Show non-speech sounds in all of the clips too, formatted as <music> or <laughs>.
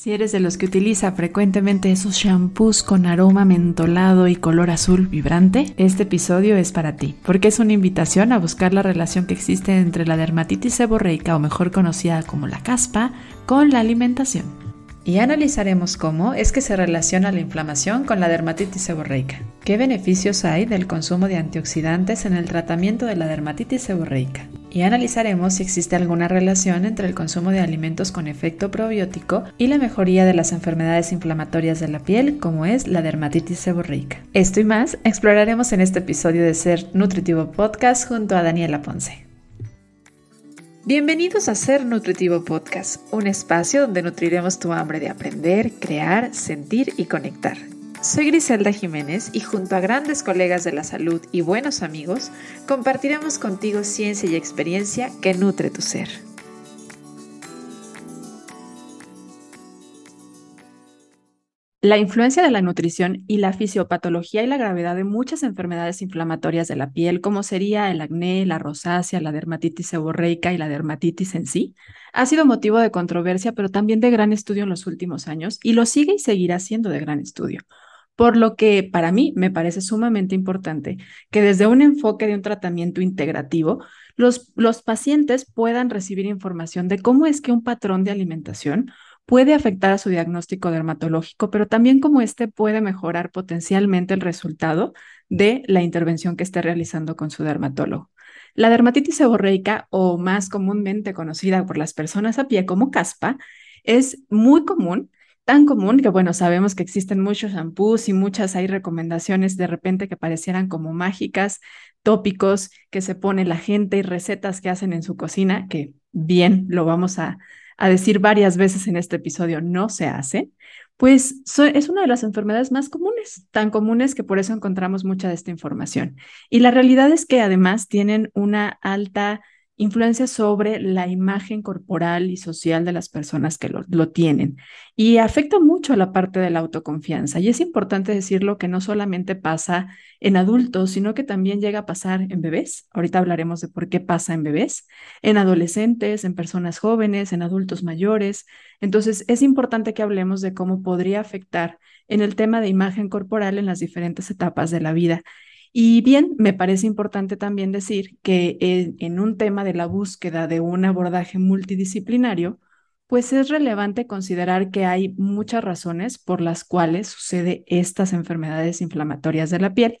Si eres de los que utiliza frecuentemente esos shampoos con aroma mentolado y color azul vibrante, este episodio es para ti, porque es una invitación a buscar la relación que existe entre la dermatitis seborreica, o mejor conocida como la caspa, con la alimentación. Y analizaremos cómo es que se relaciona la inflamación con la dermatitis seborreica. ¿Qué beneficios hay del consumo de antioxidantes en el tratamiento de la dermatitis seborreica? Y analizaremos si existe alguna relación entre el consumo de alimentos con efecto probiótico y la mejoría de las enfermedades inflamatorias de la piel, como es la dermatitis seborreica. Esto y más exploraremos en este episodio de Ser Nutritivo Podcast junto a Daniela Ponce. Bienvenidos a Ser Nutritivo Podcast, un espacio donde nutriremos tu hambre de aprender, crear, sentir y conectar. Soy Griselda Jiménez y junto a grandes colegas de la salud y buenos amigos, compartiremos contigo ciencia y experiencia que nutre tu ser. La influencia de la nutrición y la fisiopatología y la gravedad de muchas enfermedades inflamatorias de la piel, como sería el acné, la rosácea, la dermatitis seborreica y la dermatitis en sí, ha sido motivo de controversia, pero también de gran estudio en los últimos años y lo sigue y seguirá siendo de gran estudio. Por lo que para mí me parece sumamente importante que desde un enfoque de un tratamiento integrativo, los, los pacientes puedan recibir información de cómo es que un patrón de alimentación puede afectar a su diagnóstico dermatológico, pero también cómo éste puede mejorar potencialmente el resultado de la intervención que esté realizando con su dermatólogo. La dermatitis seborreica, o más comúnmente conocida por las personas a pie como caspa, es muy común tan común que, bueno, sabemos que existen muchos shampoos y muchas hay recomendaciones de repente que parecieran como mágicas, tópicos que se pone la gente y recetas que hacen en su cocina, que bien lo vamos a, a decir varias veces en este episodio, no se hace, pues es una de las enfermedades más comunes, tan comunes que por eso encontramos mucha de esta información. Y la realidad es que además tienen una alta influencia sobre la imagen corporal y social de las personas que lo, tienen y afecta mucho a la parte de la autoconfianza. Y es importante decirlo que no solamente pasa en adultos, sino que también llega a pasar en bebés. Ahorita hablaremos de por qué pasa en bebés, en adolescentes, en personas jóvenes, en adultos mayores. Entonces, es importante que hablemos de cómo podría afectar en el tema de imagen corporal en las diferentes etapas de la vida. Y bien, me parece importante también decir que en, un tema de la búsqueda de un abordaje multidisciplinario, pues es relevante considerar que hay muchas razones por las cuales sucede estas enfermedades inflamatorias de la piel.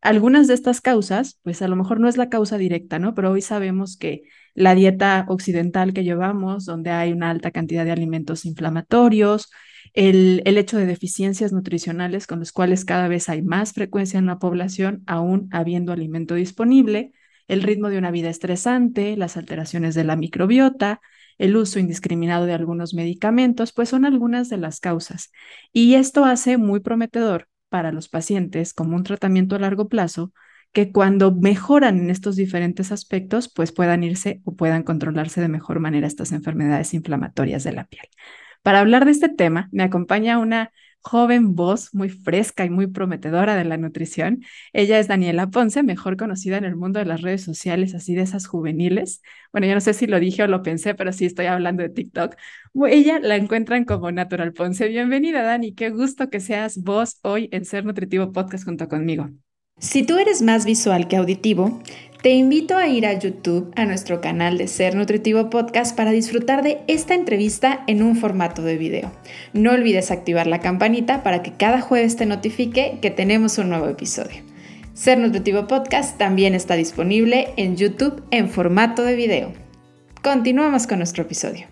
Algunas de estas causas, pues a lo mejor no es la causa directa, ¿no? Pero hoy sabemos que la dieta occidental que llevamos, donde hay una alta cantidad de alimentos inflamatorios, el, hecho de deficiencias nutricionales con los cuales cada vez hay más frecuencia en la población, aún habiendo alimento disponible, el ritmo de una vida estresante, las alteraciones de la microbiota, el uso indiscriminado de algunos medicamentos, pues son algunas de las causas. Y esto hace muy prometedor para los pacientes como un tratamiento a largo plazo que cuando mejoran en estos diferentes aspectos, pues puedan irse o puedan controlarse de mejor manera estas enfermedades inflamatorias de la piel. Para hablar de este tema, me acompaña una joven voz muy fresca y muy prometedora de la nutrición. Ella es Daniela Ponce, mejor conocida en el mundo de las redes sociales, así de esas juveniles. Bueno, yo no sé si lo dije o lo pensé, pero sí estoy hablando de TikTok. Ella la encuentran como Natural Ponce. Bienvenida, Dani. Qué gusto que seas vos hoy en Ser Nutritivo Podcast junto conmigo. Si tú eres más visual que auditivo, te invito a ir a YouTube, a nuestro canal de Ser Nutritivo Podcast para disfrutar de esta entrevista en un formato de video. No olvides activar la campanita para que cada jueves te notifique que tenemos un nuevo episodio. Ser Nutritivo Podcast también está disponible en YouTube en formato de video. Continuamos con nuestro episodio.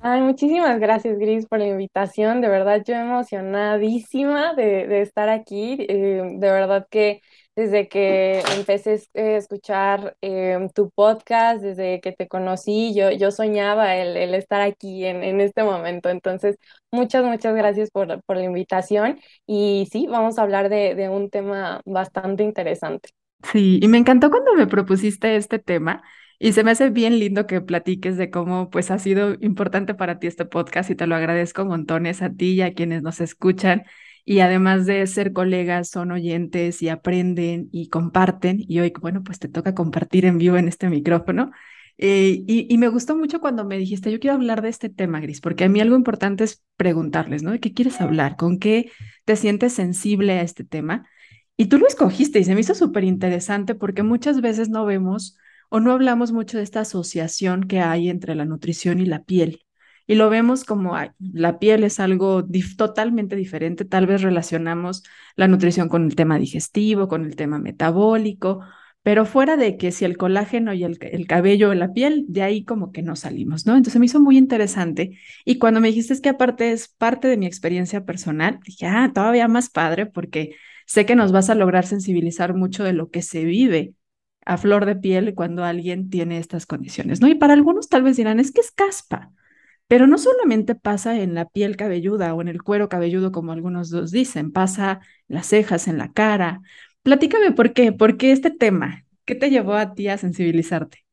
Ay, muchísimas gracias, Gris, por la invitación. De verdad, yo emocionadísima de, estar aquí. Eh, de verdad que desde que empecé a escuchar em, tu podcast, desde que te conocí, yo, yo soñaba el, estar aquí en, este momento. Entonces, muchas, muchas gracias por, la invitación. Y sí, vamos a hablar de, de un tema bastante interesante. Sí, y me encantó cuando me propusiste este tema. Y se me hace bien lindo que platiques de cómo pues ha sido importante para ti este podcast y te lo agradezco montones a ti y a quienes nos escuchan y además de ser colegas, son oyentes y aprenden y comparten. Y hoy, bueno, pues te toca compartir en vivo en este micrófono. Eh, y, y, me gustó mucho cuando me dijiste, yo quiero hablar de este tema, Gris, porque a mí algo importante es preguntarles, ¿no? ¿De qué quieres hablar? ¿Con qué te sientes sensible a este tema? Y tú lo escogiste y se me hizo súper interesante porque muchas veces no vemos o no hablamos mucho de esta asociación que hay entre la nutrición y la piel. Y lo vemos como la piel es algo totalmente diferente, tal vez relacionamos la nutrición con el tema digestivo, con el tema metabólico, pero fuera de que si el colágeno y el, el cabello o la piel, de ahí como que no salimos, ¿no? Entonces me hizo muy interesante. Y cuando me dijiste es que aparte es parte de mi experiencia personal, dije, ah, todavía más padre porque sé que nos vas a lograr sensibilizar mucho de lo que se vive a flor de piel cuando alguien tiene estas condiciones, ¿no? Y para algunos tal vez dirán, es que es caspa, pero no solamente pasa en la piel cabelluda o en el cuero cabelludo, como algunos dos dicen, pasa en las cejas, en la cara, Platícame por qué, por qué este tema, ¿qué te llevó a ti a sensibilizarte?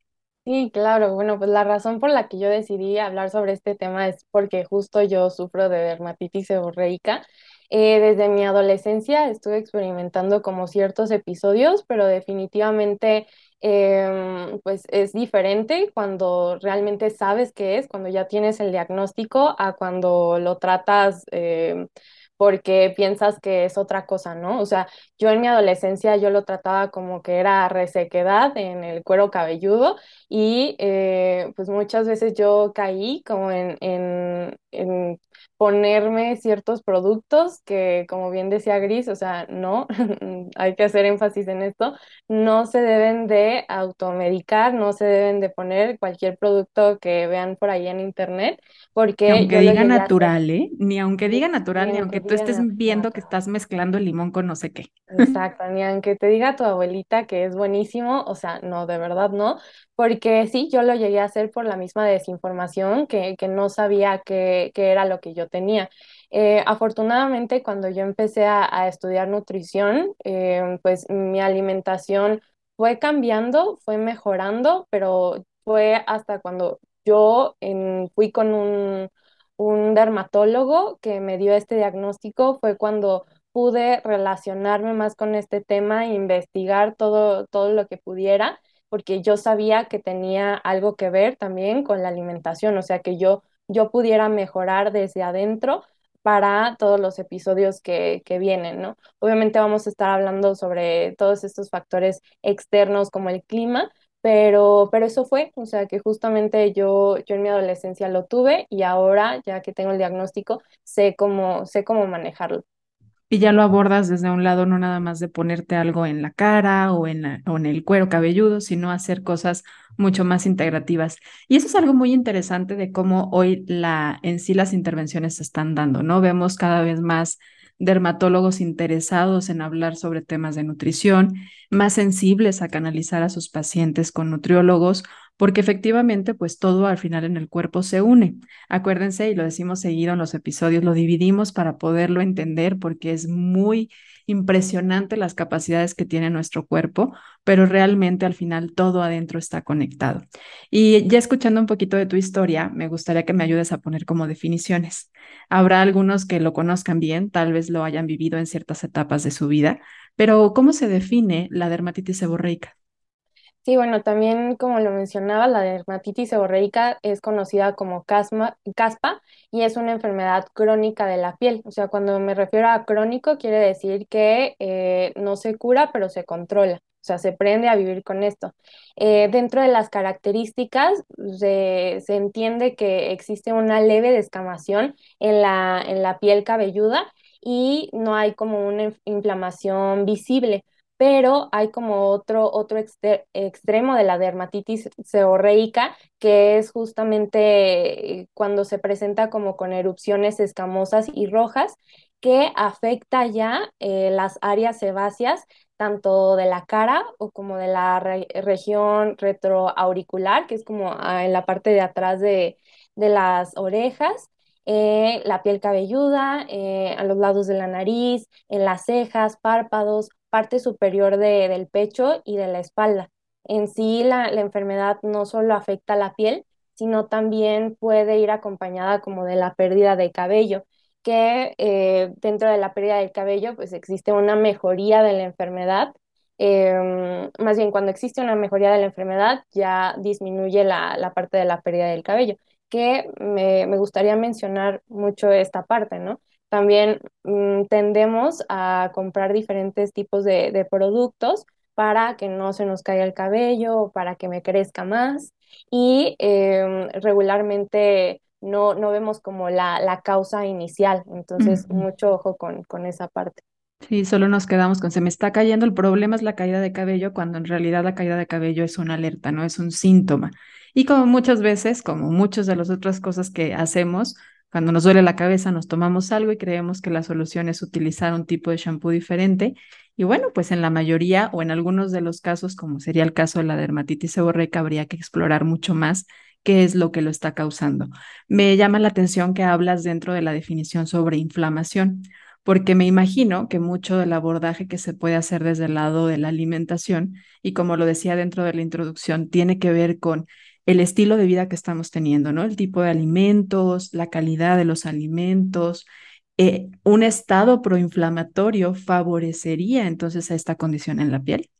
Sí, claro. Bueno, pues la razón por la que yo decidí hablar sobre este tema es porque justo yo sufro de dermatitis seborreica. Eh, desde mi adolescencia estuve experimentando como ciertos episodios, pero definitivamente em, pues es diferente cuando realmente sabes qué es, cuando ya tienes el diagnóstico, a cuando lo tratas. Em, porque piensas que es otra cosa, ¿no? O sea, yo en mi adolescencia yo lo trataba como que era resequedad en el cuero cabelludo y eh, pues muchas veces yo caí como en, en, en ponerme ciertos productos que, como bien decía Gris, o sea, no, <laughs> hay que hacer énfasis en esto, no se deben de automedicar, no se deben de poner cualquier producto que vean por ahí en internet, porque... Ni aunque diga natural, ¿eh? Ni aunque diga natural, ni, aunque, tú estés viendo que estás mezclando el limón con no sé qué. <laughs> Exacto, ni aunque te diga tu abuelita que es buenísimo, o sea, no, de verdad no, porque sí, yo lo llegué a hacer por la misma desinformación que, que no sabía qué, era lo que yo tenía. Eh, afortunadamente, cuando yo empecé a, estudiar nutrición, eh, pues mi alimentación fue cambiando, fue mejorando, pero fue hasta cuando yo fui con un, un dermatólogo que me dio este diagnóstico, fue cuando pude relacionarme más con este tema e investigar todo, todo lo que pudiera porque yo sabía que tenía algo que ver también con la alimentación, o sea, que yo, yo pudiera mejorar desde adentro para todos los episodios que, que, vienen, ¿no? Obviamente vamos a estar hablando sobre todos estos factores externos como el clima, pero, pero eso fue, o sea, que justamente yo, yo en mi adolescencia lo tuve y ahora, ya que tengo el diagnóstico, sé cómo, sé cómo manejarlo y ya lo abordas desde un lado, no nada más de ponerte algo en la cara o en, el cuero cabelludo, sino hacer cosas mucho más integrativas. Y eso es algo muy interesante de cómo hoy la, en sí las intervenciones se están dando, ¿no? Vemos cada vez más dermatólogos interesados en hablar sobre temas de nutrición, más sensibles a canalizar a sus pacientes con nutriólogos porque efectivamente, pues todo al final en el cuerpo se une. Acuérdense, y lo decimos seguido en los episodios, lo dividimos para poderlo entender, porque es muy impresionante las capacidades que tiene nuestro cuerpo, pero realmente al final todo adentro está conectado. Y ya escuchando un poquito de tu historia, me gustaría que me ayudes a poner como definiciones. Habrá algunos que lo conozcan bien, tal vez lo hayan vivido en ciertas etapas de su vida, pero ¿cómo se define la dermatitis seborreica? Sí, bueno, también como lo mencionaba, la dermatitis seborreica es conocida como caspa y es una enfermedad crónica de la piel. O sea, cuando me refiero a crónico, quiere decir que eh, no se cura, pero se controla. O sea, se aprende a vivir con esto. Eh, dentro de las características, se, se, entiende que existe una leve descamación en la, en la piel cabelluda y no hay como una inflamación visible pero hay como otro, otro extremo de la dermatitis seborreica, que es justamente eh, cuando se presenta como con erupciones escamosas y rojas, que afecta ya eh, las áreas sebáceas, tanto de la cara o como de la región retroauricular, que es como ah, en la parte de atrás de, las orejas, eh, la piel cabelluda, a los lados de la nariz, en las cejas, párpados, parte superior de, del pecho y de la espalda. En sí, la, enfermedad no solo afecta a la piel, sino también puede ir acompañada como de la pérdida de cabello, que eh, dentro de la pérdida del cabello pues existe una mejoría de la enfermedad em, más bien cuando existe una mejoría de la enfermedad, ya disminuye la, la parte de la pérdida del cabello, que me, me gustaría mencionar mucho esta parte, ¿no? También mm, tendemos a comprar diferentes tipos de, de productos para que no se nos caiga el cabello, para que me crezca más y em, regularmente no, no vemos como la, la causa inicial, entonces mucho ojo con, con esa parte. Sí, solo nos quedamos con se me está cayendo, el problema es la caída de cabello, cuando en realidad la caída de cabello es una alerta, no es un síntoma. Y como muchas veces, como muchas de las otras cosas que hacemos, cuando nos duele la cabeza, nos tomamos algo y creemos que la solución es utilizar un tipo de shampoo diferente. Y bueno, pues en la mayoría o en algunos de los casos, como sería el caso de la dermatitis seborreica, habría que explorar mucho más qué es lo que lo está causando. Me llama la atención que hablas dentro de la definición sobre inflamación porque me imagino que mucho del abordaje que se puede hacer desde el lado de la alimentación, y como lo decía dentro de la introducción, tiene que ver con el estilo de vida que estamos teniendo, ¿no? El tipo de alimentos, la calidad de los alimentos. eh, un estado proinflamatorio favorecería entonces a esta condición en la piel.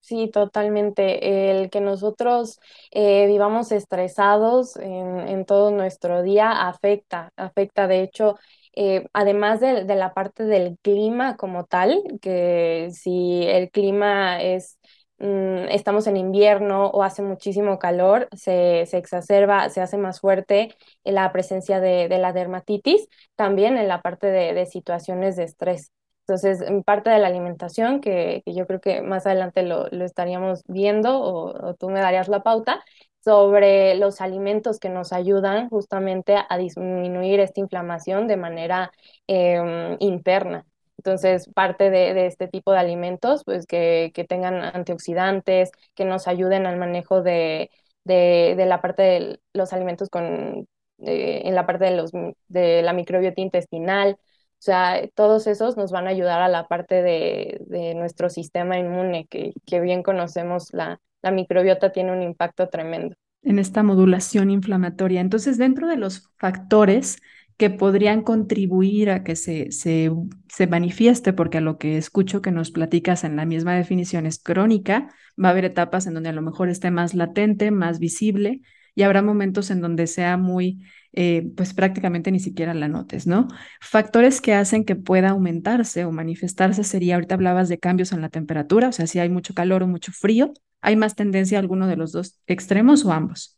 Sí, totalmente. El que nosotros eh, vivamos estresados en, en todo nuestro día afecta, afecta. De hecho, eh, además de, de la parte del clima como tal, que si el clima es, mm, estamos en invierno o hace muchísimo calor, se, se exacerba, se hace más fuerte la presencia de, de la dermatitis, también en la parte de de situaciones de estrés. Entonces, en parte de la alimentación, que, que yo creo que más adelante lo, lo estaríamos viendo o, o tú me darías la pauta, sobre los alimentos que nos ayudan justamente a disminuir esta inflamación de manera em, interna. Entonces, parte de, de este tipo de alimentos, pues que, que tengan antioxidantes, que nos ayuden al manejo de, de, la parte de los alimentos con, de- en la parte de, los, de la microbiota intestinal o sea, todos esos nos van a ayudar a la parte de, de nuestro sistema inmune, que, que bien conocemos, la, la microbiota tiene un impacto tremendo. en esta modulación inflamatoria. Entonces, dentro de los factores que podrían contribuir a que se, se, se manifieste, porque a lo que escucho que nos platicas en la misma definición es crónica, va a haber etapas en donde a lo mejor esté más latente, más visible, y habrá momentos en donde sea muy, eh, pues prácticamente ni siquiera la notes, ¿no? Factores que hacen que pueda aumentarse o manifestarse sería, ahorita hablabas de cambios en la temperatura, o sea, si hay mucho calor o mucho frío, ¿Hay más tendencia a alguno de los dos extremos o ambos?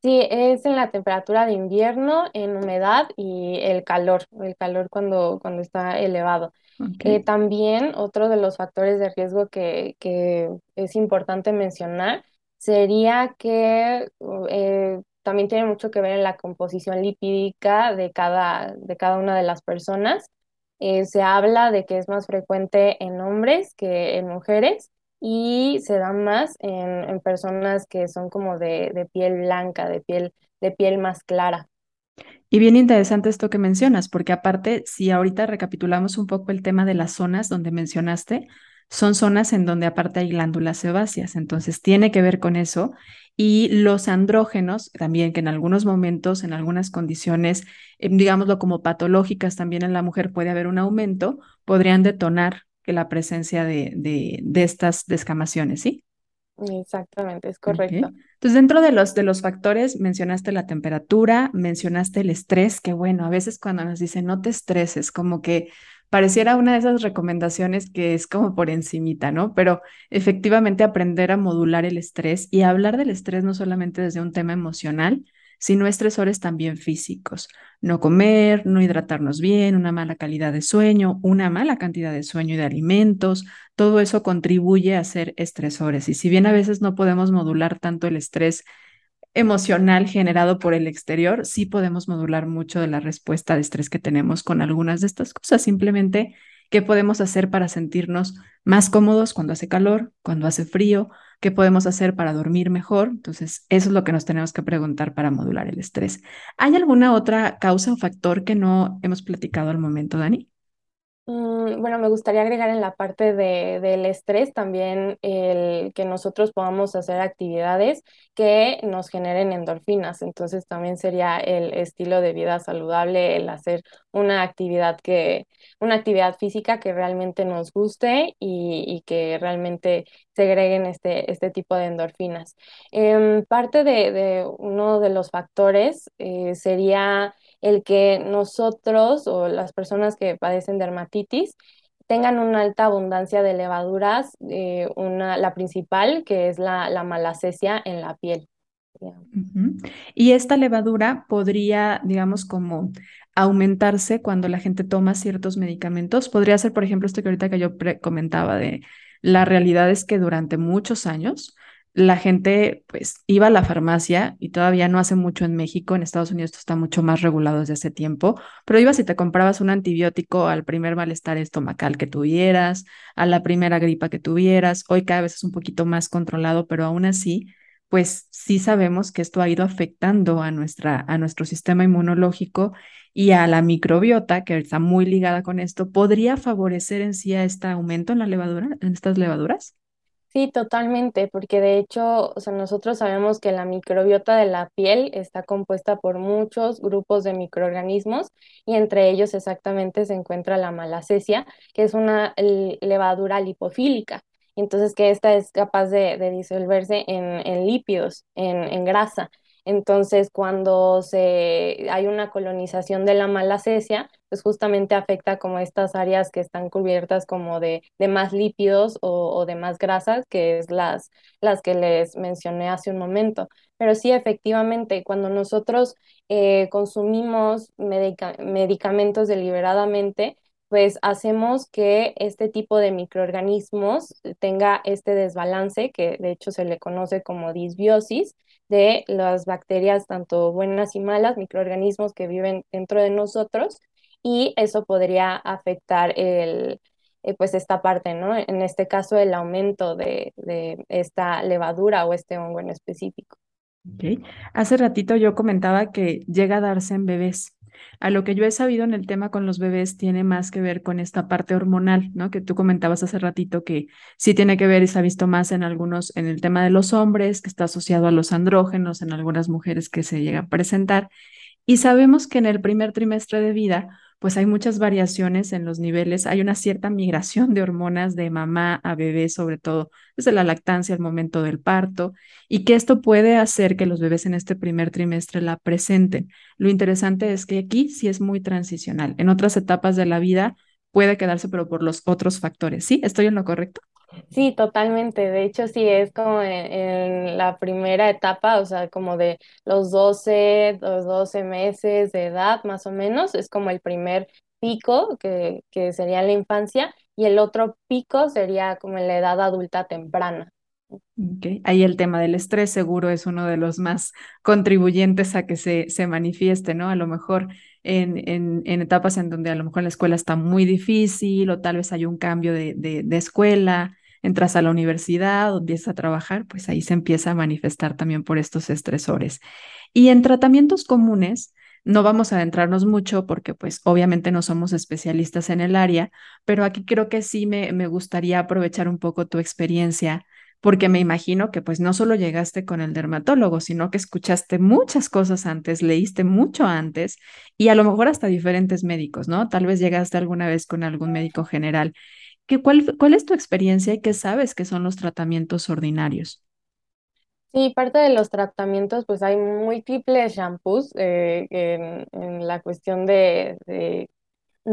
Sí, es en la temperatura de invierno, en humedad y el calor, el calor cuando, cuando está elevado. Eh, también otro de los factores de riesgo que, que es importante mencionar sería que eh, también tiene mucho que ver en la composición lipídica de cada, de cada una de las personas. Eh, se habla de que es más frecuente en hombres que en mujeres y se da más en, en personas que son como de, de piel blanca, de piel, de piel más clara. Y bien interesante esto que mencionas, porque aparte, si ahorita recapitulamos un poco el tema de las zonas donde mencionaste, son zonas en donde aparte hay glándulas sebáceas, entonces tiene que ver con eso. Y los andrógenos, también que en algunos momentos, en algunas condiciones, eh, digámoslo como patológicas, también en la mujer puede haber un aumento, podrían detonar que la presencia de, de, de estas descamaciones, ¿sí? Exactamente, es correcto. Entonces, dentro de los, de los factores, mencionaste la temperatura, mencionaste el estrés, que bueno, a veces cuando nos dicen no te estreses, como que pareciera una de esas recomendaciones que es como por encimita, ¿no? Pero efectivamente aprender a modular el estrés y hablar del estrés no solamente desde un tema emocional, sino estresores también físicos. No comer, no hidratarnos bien, una mala calidad de sueño, una mala cantidad de sueño y de alimentos todo eso contribuye a ser estresores. Y si bien a veces no podemos modular tanto el estrés emocional generado por el exterior, sí podemos modular mucho de la respuesta de estrés que tenemos con algunas de estas cosas. Simplemente, ¿qué podemos hacer para sentirnos más cómodos cuando hace calor, cuando hace frío? ¿Qué podemos hacer para dormir mejor? Entonces, eso es lo que nos tenemos que preguntar para modular el estrés. ¿Hay alguna otra causa o factor que no hemos platicado al momento, Dani? Mm, Bueno, me gustaría agregar en la parte de, del estrés también el que nosotros podamos hacer actividades que nos generen endorfinas. Entonces también sería el estilo de vida saludable, el hacer una actividad que, una actividad física que realmente nos guste y, y que realmente segreguen este, este tipo de endorfinas. Em, parte de, de uno de los factores eh, sería el que nosotros o las personas que padecen dermatitis tengan una alta abundancia de levaduras, eh, una, la principal, que es la, la malacesia en la piel. Y esta levadura podría, digamos, como aumentarse cuando la gente toma ciertos medicamentos. Podría ser, por ejemplo, esto que ahorita que yo comentaba de la realidad es que durante muchos años la gente pues iba a la farmacia y todavía no hace mucho en México, en Estados Unidos esto está mucho más regulado desde hace tiempo, pero ibas y te comprabas un antibiótico al primer malestar estomacal que tuvieras, a la primera gripa que tuvieras. Hoy cada vez es un poquito más controlado, pero aún así pues sí sabemos que esto ha ido afectando a, nuestra, a nuestro sistema inmunológico y a la microbiota, que está muy ligada con esto, ¿podría favorecer en sí a este aumento en la levadura, en estas levaduras? Sí, totalmente, porque de hecho, o sea, nosotros sabemos que la microbiota de la piel está compuesta por muchos grupos de microorganismos y entre ellos exactamente se encuentra la malacesia, que es una levadura lipofílica. Entonces, que esta es capaz de, de disolverse en, en lípidos, en, en grasa. Entonces, cuando se, hay una colonización de la malacesia, pues justamente afecta como estas áreas que están cubiertas como de, de más lípidos o, de más grasas, que es las, las que les mencioné hace un momento. Pero sí, efectivamente, cuando nosotros eh, consumimos medica- medicamentos deliberadamente, pues hacemos que este tipo de microorganismos tenga este desbalance, que de hecho se le conoce como disbiosis de las bacterias, tanto buenas y malas, microorganismos que viven dentro de nosotros y eso podría afectar el, eh, pues esta parte, ¿no? En este caso, el aumento de, de esta levadura o este hongo en específico. Ok. Hace ratito yo comentaba que llega a darse en bebés. A lo que yo he sabido en el tema con los bebés tiene más que ver con esta parte hormonal, ¿no? Que tú comentabas hace ratito que sí tiene que ver y se ha visto más en algunos, en el tema de los hombres, que está asociado a los andrógenos, en algunas mujeres que se llega a presentar. Y sabemos que en el primer trimestre de vida, pues hay muchas variaciones en los niveles, hay una cierta migración de hormonas de mamá a bebé, sobre todo desde la lactancia al momento del parto, y que esto puede hacer que los bebés en este primer trimestre la presenten. Lo interesante es que aquí sí es muy transicional. En otras etapas de la vida puede quedarse, pero por los otros factores. ¿Sí? ¿Estoy en lo correcto? Sí, totalmente. De hecho, sí es como en, en la primera etapa, o sea, como de los 12 los 12 meses de edad, más o menos, es como el primer pico que, que sería la infancia y el otro pico sería como en la edad adulta temprana. Ok, Ahí el tema del estrés seguro es uno de los más contribuyentes a que se, se manifieste, ¿no? A lo mejor en, en, en etapas en donde a lo mejor la escuela está muy difícil o tal vez hay un cambio de, de, de escuela, entras a la universidad o empiezas a trabajar, pues ahí se empieza a manifestar también por estos estresores. Y en tratamientos comunes, no vamos a adentrarnos mucho porque pues obviamente no somos especialistas en el área, pero aquí creo que sí me, me gustaría aprovechar un poco tu experiencia porque me imagino que pues no solo llegaste con el dermatólogo, sino que escuchaste muchas cosas antes, leíste mucho antes y a lo mejor hasta diferentes médicos, ¿no? Tal vez llegaste alguna vez con algún médico general. ¿Qué, cuál, cuál es tu experiencia y qué sabes que son los tratamientos ordinarios? Sí, parte de los tratamientos, pues hay múltiples shampoos eh, en, la cuestión de,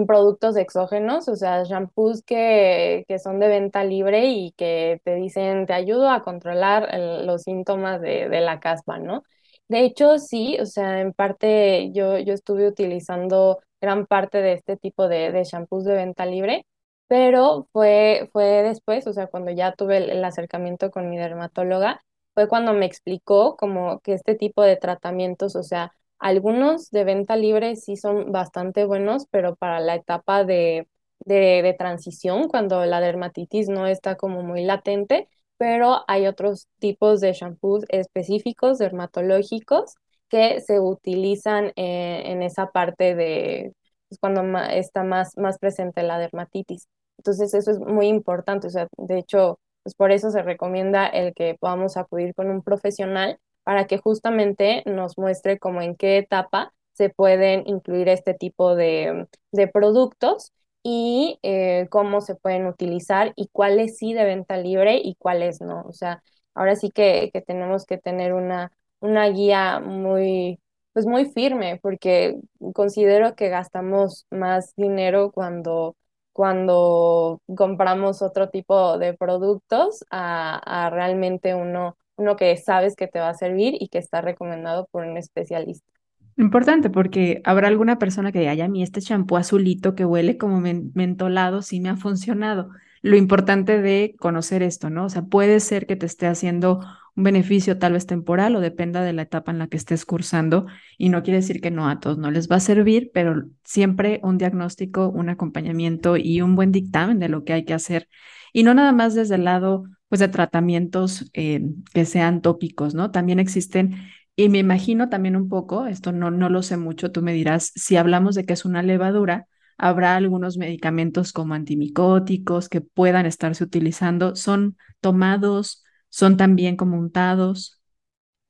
productos exógenos, o sea, shampoos que, que son de venta libre y que te dicen, te ayudo a controlar los síntomas de, de la caspa, ¿no? De hecho, sí, o sea, en parte yo, yo estuve utilizando gran parte de este tipo de, de shampoos de venta libre, pero fue, fue después, o sea, cuando ya tuve el, acercamiento con mi dermatóloga, fue cuando me explicó como que este tipo de tratamientos, o sea, algunos de venta libre sí son bastante buenos, pero para la etapa de, de, transición, cuando la dermatitis no está como muy latente, pero hay otros tipos de shampoos específicos, dermatológicos, que se utilizan eh, en esa parte de, es cuando está más, más presente la dermatitis. Entonces eso es muy importante, o sea, de hecho, pues por eso se recomienda el que podamos acudir con un profesional para que justamente nos muestre como en qué etapa se pueden incluir este tipo de, de productos y eh, cómo se pueden utilizar y cuáles sí de venta libre y cuáles no. O sea, ahora sí que, que tenemos que tener una, una guía muy, pues muy firme, porque considero que gastamos más dinero cuando, cuando compramos otro tipo de productos a, a realmente uno, uno que sabes que te va a servir y que está recomendado por un especialista. Importante porque habrá alguna persona que diga, ay, a mí este champú azulito que huele como mentolado sí me ha funcionado. Lo importante de conocer esto, ¿no? O sea, puede ser que te esté haciendo un beneficio tal vez temporal o dependa de la etapa en la que estés cursando y no quiere decir que no a todos no les va a servir, pero siempre un diagnóstico, un acompañamiento y un buen dictamen de lo que hay que hacer y no nada más desde el lado pues de tratamientos eh, que sean tópicos, ¿no? También existen y me imagino también un poco, esto no, no lo sé mucho, tú me dirás, si hablamos de que es una levadura, habrá algunos medicamentos como antimicóticos que puedan estarse utilizando. ¿Son tomados? ¿Son también como untados?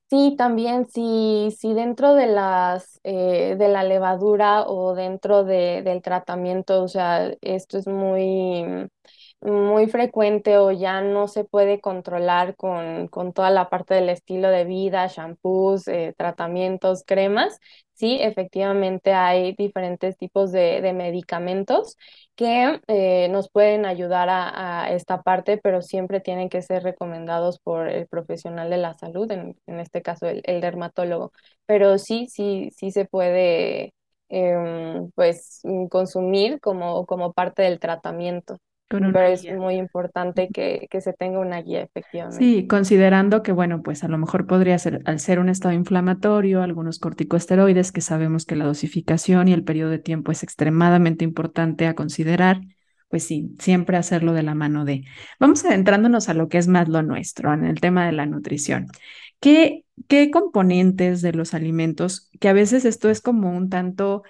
Sí, también, si, si dentro de las eh, de la levadura o dentro de, del tratamiento, o sea, esto es muy muy frecuente o ya no se puede controlar con, con toda la parte del estilo de vida, shampoos, eh, tratamientos, cremas, sí, efectivamente hay diferentes tipos de, de medicamentos que eh, nos pueden ayudar a, esta parte, pero siempre tienen que ser recomendados por el profesional de la salud, en, en este caso el, el, dermatólogo. Pero sí, sí, sí se puede em, pues consumir como, como parte del tratamiento. Pero es muy importante que, que, se tenga una guía, efectivamente. Sí, considerando que, bueno, pues a lo mejor podría ser, al ser un estado inflamatorio, algunos corticosteroides, que sabemos que la dosificación y el periodo de tiempo es extremadamente importante a considerar, pues sí, siempre hacerlo de la mano de. Vamos adentrándonos a lo que es más lo nuestro, en el tema de la nutrición. ¿Qué, qué componentes de los alimentos, que a veces esto es como un tanto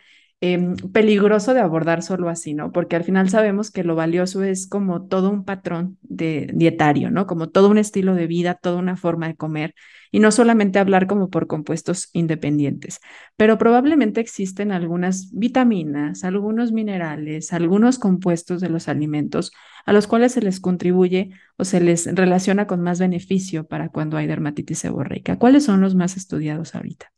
Em, peligroso de abordar solo así, ¿no? Porque al final sabemos que lo valioso es como todo un patrón dietario, ¿no? Como todo un estilo de vida, toda una forma de comer y no solamente hablar como por compuestos independientes, pero probablemente existen algunas vitaminas, algunos minerales, algunos compuestos de los alimentos a los cuales se les contribuye o se les relaciona con más beneficio para cuando hay dermatitis seborreica. ¿Cuáles son los más estudiados ahorita?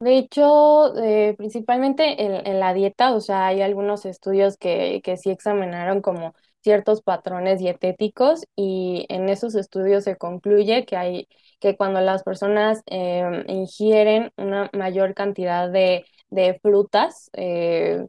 De hecho, eh, principalmente en, la dieta, o sea, hay algunos estudios que, que sí examinaron como ciertos patrones dietéticos y en esos estudios se concluye que hay que cuando las personas em, ingieren una mayor cantidad de, de frutas, eh,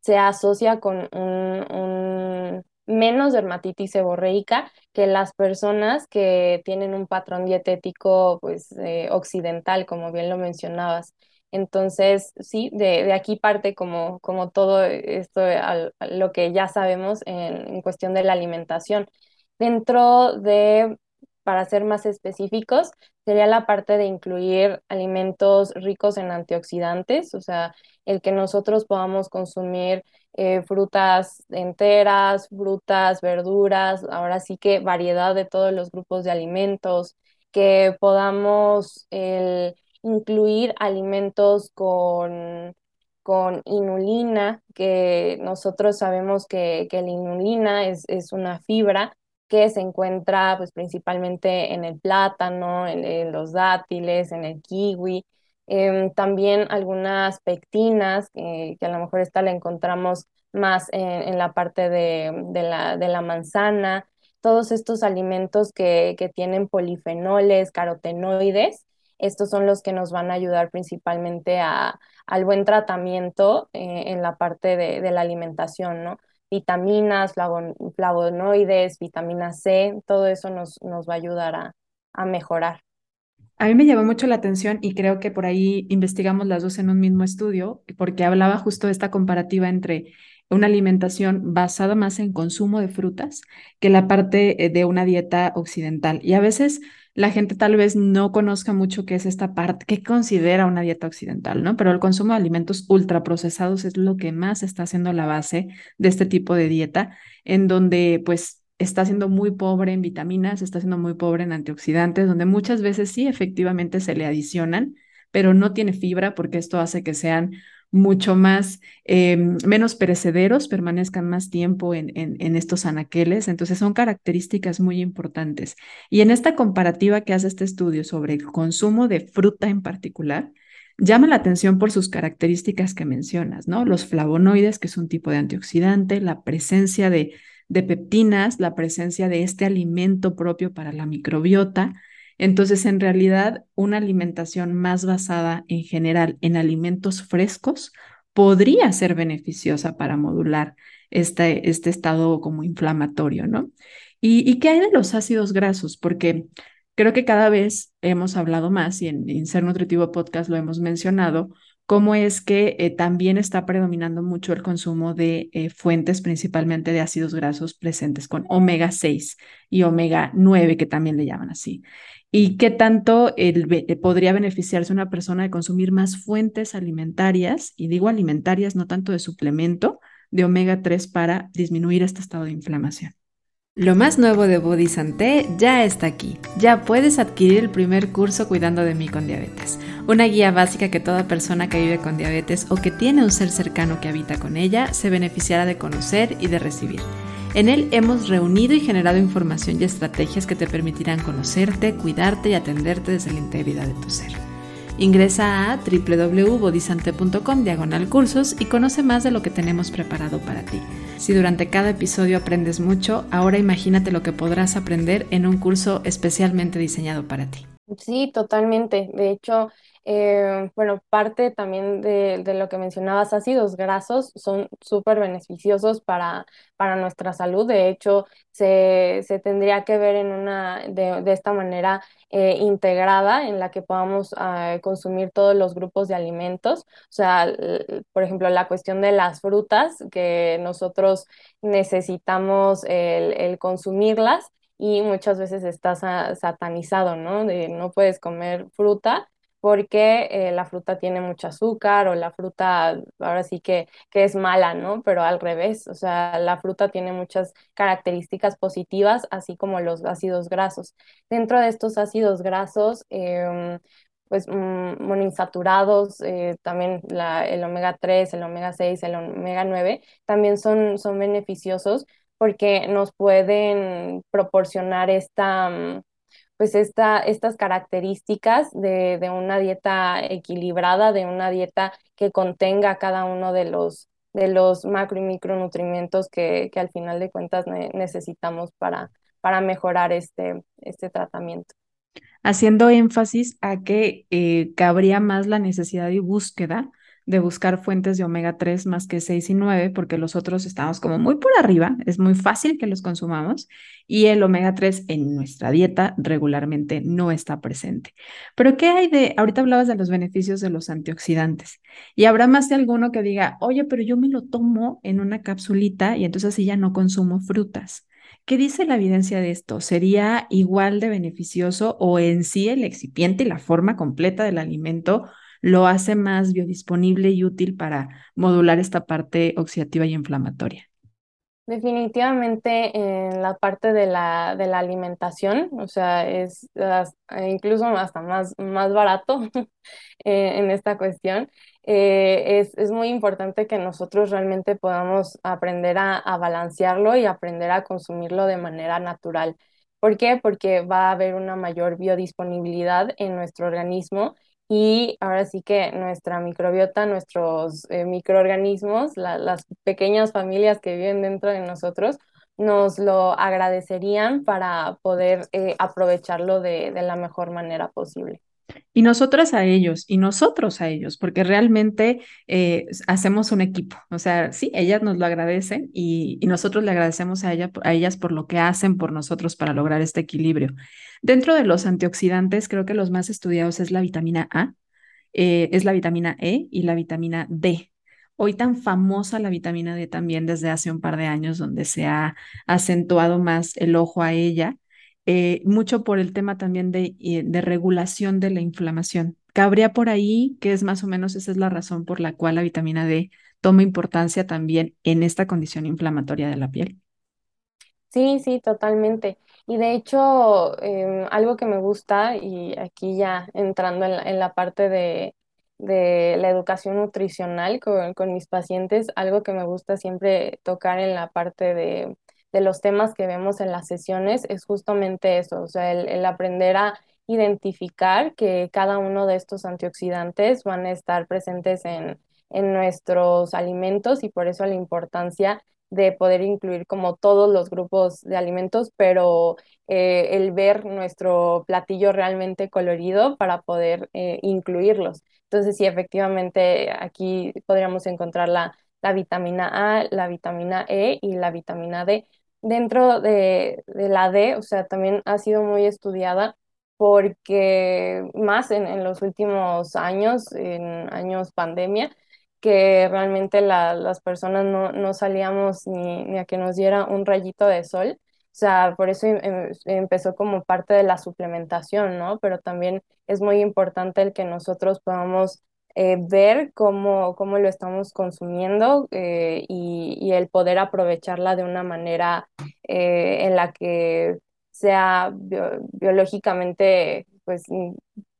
se asocia con un, menos dermatitis seborreica que las personas que tienen un patrón dietético pues eh, occidental, como bien lo mencionabas. Entonces, sí, de, de aquí parte como, como todo esto, lo que ya sabemos en, en cuestión de la alimentación. Dentro de, para ser más específicos, sería la parte de incluir alimentos ricos en antioxidantes, o sea, el que nosotros podamos consumir eh, frutas enteras, frutas, verduras, ahora sí que variedad de todos los grupos de alimentos, que podamos el incluir alimentos con, con inulina, que nosotros sabemos que, que la inulina es, es, una fibra que se encuentra pues, principalmente en el plátano, en, los dátiles, en el kiwi. Em, también algunas pectinas, que a lo mejor esta la encontramos más en, en la parte de, de, la, de la manzana. Todos estos alimentos que, que tienen polifenoles, carotenoides, estos son los que nos van a ayudar principalmente a, al buen tratamiento eh, en la parte de, de, la alimentación, ¿no? Vitaminas, flavonoides, vitamina C, todo eso nos, nos va a ayudar a, a mejorar. A mí me llamó mucho la atención y creo que por ahí investigamos las dos en un mismo estudio, porque hablaba justo de esta comparativa entre una alimentación basada más en consumo de frutas que la parte eh, de una dieta occidental. Y a veces la gente tal vez no conozca mucho qué es esta parte, qué considera una dieta occidental, ¿no? Pero el consumo de alimentos ultraprocesados es lo que más está haciendo la base de este tipo de dieta, en donde pues está siendo muy pobre en vitaminas, está siendo muy pobre en antioxidantes, donde muchas veces sí efectivamente se le adicionan, pero no tiene fibra porque esto hace que sean mucho más, eh, menos perecederos, permanezcan más tiempo en, en, estos anaqueles. Entonces son características muy importantes. Y en esta comparativa que hace este estudio sobre el consumo de fruta en particular, llama la atención por sus características que mencionas, ¿no? Los flavonoides, que es un tipo de antioxidante, la presencia de, de peptinas, la presencia de este alimento propio para la microbiota, entonces, en realidad, una alimentación más basada en general en alimentos frescos podría ser beneficiosa para modular este, este estado como inflamatorio, ¿no? ¿Y, qué hay de los ácidos grasos? Porque creo que cada vez hemos hablado más y en, Ser Nutritivo Podcast lo hemos mencionado, cómo es que eh, también está predominando mucho el consumo de eh, fuentes, principalmente de ácidos grasos presentes con omega 6 y omega 9, que también le llaman así y qué tanto eh, podría beneficiarse una persona de consumir más fuentes alimentarias, y digo alimentarias, no tanto de suplemento, de omega 3 para disminuir este estado de inflamación. Lo más nuevo de Body Santé ya está aquí. Ya puedes adquirir el primer curso Cuidando de mí con diabetes, una guía básica que toda persona que vive con diabetes o que tiene un ser cercano que habita con ella se beneficiará de conocer y de recibir. En él hemos reunido y generado información y estrategias que te permitirán conocerte, cuidarte y atenderte desde la integridad de tu ser. Ingresa a www.bodisante.com diagonal cursos y conoce más de lo que tenemos preparado para ti. Si durante cada episodio aprendes mucho, ahora imagínate lo que podrás aprender en un curso especialmente diseñado para ti. Sí, totalmente. De hecho, eh, bueno, parte también de, lo que mencionabas, ácidos grasos son súper beneficiosos para, para nuestra salud. De hecho, se, tendría que ver en una, de, esta manera eh, integrada en la que podamos ah, consumir todos los grupos de alimentos. O sea, por ejemplo, la cuestión de las frutas, que nosotros necesitamos el, consumirlas y muchas veces está satanizado, ¿no? De no puedes comer fruta porque eh, la fruta tiene mucho azúcar o la fruta ahora sí que, que es mala, ¿no? Pero al revés, o sea, la fruta tiene muchas características positivas, así como los ácidos grasos. Dentro de estos ácidos grasos, em, pues mm, monoinsaturados, eh, también la, el omega 3, el omega 6, el omega 9, también son, son beneficiosos porque nos pueden proporcionar esta... Pues esta, estas características de, una dieta equilibrada, de una dieta que contenga cada uno de los, de los macro y micronutrientes que, que al final de cuentas necesitamos para, para mejorar este, este tratamiento. Haciendo énfasis a que eh, cabría más la necesidad y búsqueda de buscar fuentes de omega 3 más que 6 y 9, porque los otros estamos como muy por arriba, es muy fácil que los consumamos y el omega 3 en nuestra dieta regularmente no está presente. Pero ¿qué hay de, ahorita hablabas de los beneficios de los antioxidantes y habrá más de alguno que diga, oye, pero yo me lo tomo en una capsulita y entonces así ya no consumo frutas. ¿Qué dice la evidencia de esto? ¿Sería igual de beneficioso o en sí el excipiente y la forma completa del alimento lo hace más biodisponible y útil para modular esta parte oxidativa y inflamatoria. Definitivamente en la parte de la, de la alimentación, o sea, es incluso hasta más, más barato <laughs> eh, en esta cuestión. Eh, es, muy importante que nosotros realmente podamos aprender a, a, balancearlo y aprender a consumirlo de manera natural. ¿Por qué? Porque va a haber una mayor biodisponibilidad en nuestro organismo y ahora sí que nuestra microbiota, nuestros eh, microorganismos, las pequeñas familias que viven dentro de nosotros, nos lo agradecerían para poder eh, aprovecharlo de, la mejor manera posible. Y nosotras a ellos, y nosotros a ellos, porque realmente eh, hacemos un equipo. O sea, sí, ellas nos lo agradecen y, y nosotros le agradecemos a, ella, a ellas por lo que hacen por nosotros para lograr este equilibrio. Dentro de los antioxidantes, creo que los más estudiados es la vitamina A, eh, es la vitamina E y la vitamina D. Hoy tan famosa la vitamina D también desde hace un par de años, donde se ha acentuado más el ojo a ella. Eh, mucho por el tema también de, eh, de regulación de la inflamación. Cabría por ahí que es más o menos esa es la razón por la cual la vitamina D toma importancia también en esta condición inflamatoria de la piel. Sí, sí, totalmente. Y de hecho, em, algo que me gusta, y aquí ya entrando en la, en la parte de, de la educación nutricional con, con mis pacientes, algo que me gusta siempre tocar en la parte de, de los temas que vemos en las sesiones es justamente eso, o sea, el, el aprender a identificar que cada uno de estos antioxidantes van a estar presentes en, en nuestros alimentos y por eso la importancia de poder incluir como todos los grupos de alimentos, pero eh, el ver nuestro platillo realmente colorido para poder eh, incluirlos. Entonces, sí, efectivamente, aquí podríamos encontrar la, la vitamina A, la vitamina E y la vitamina D. Dentro de, de la D, o sea, también ha sido muy estudiada porque más en, en los últimos años, en años pandemia, que realmente la- las personas no, no salíamos ni, ni a que nos diera un rayito de sol. O sea, por eso em- em- empezó como parte de la suplementación, ¿no? Pero también es muy importante el que nosotros podamos eh, ver cómo, cómo lo estamos consumiendo eh, y, y el poder aprovecharla de una manera eh, en la que sea bio- biológicamente, pues, mm,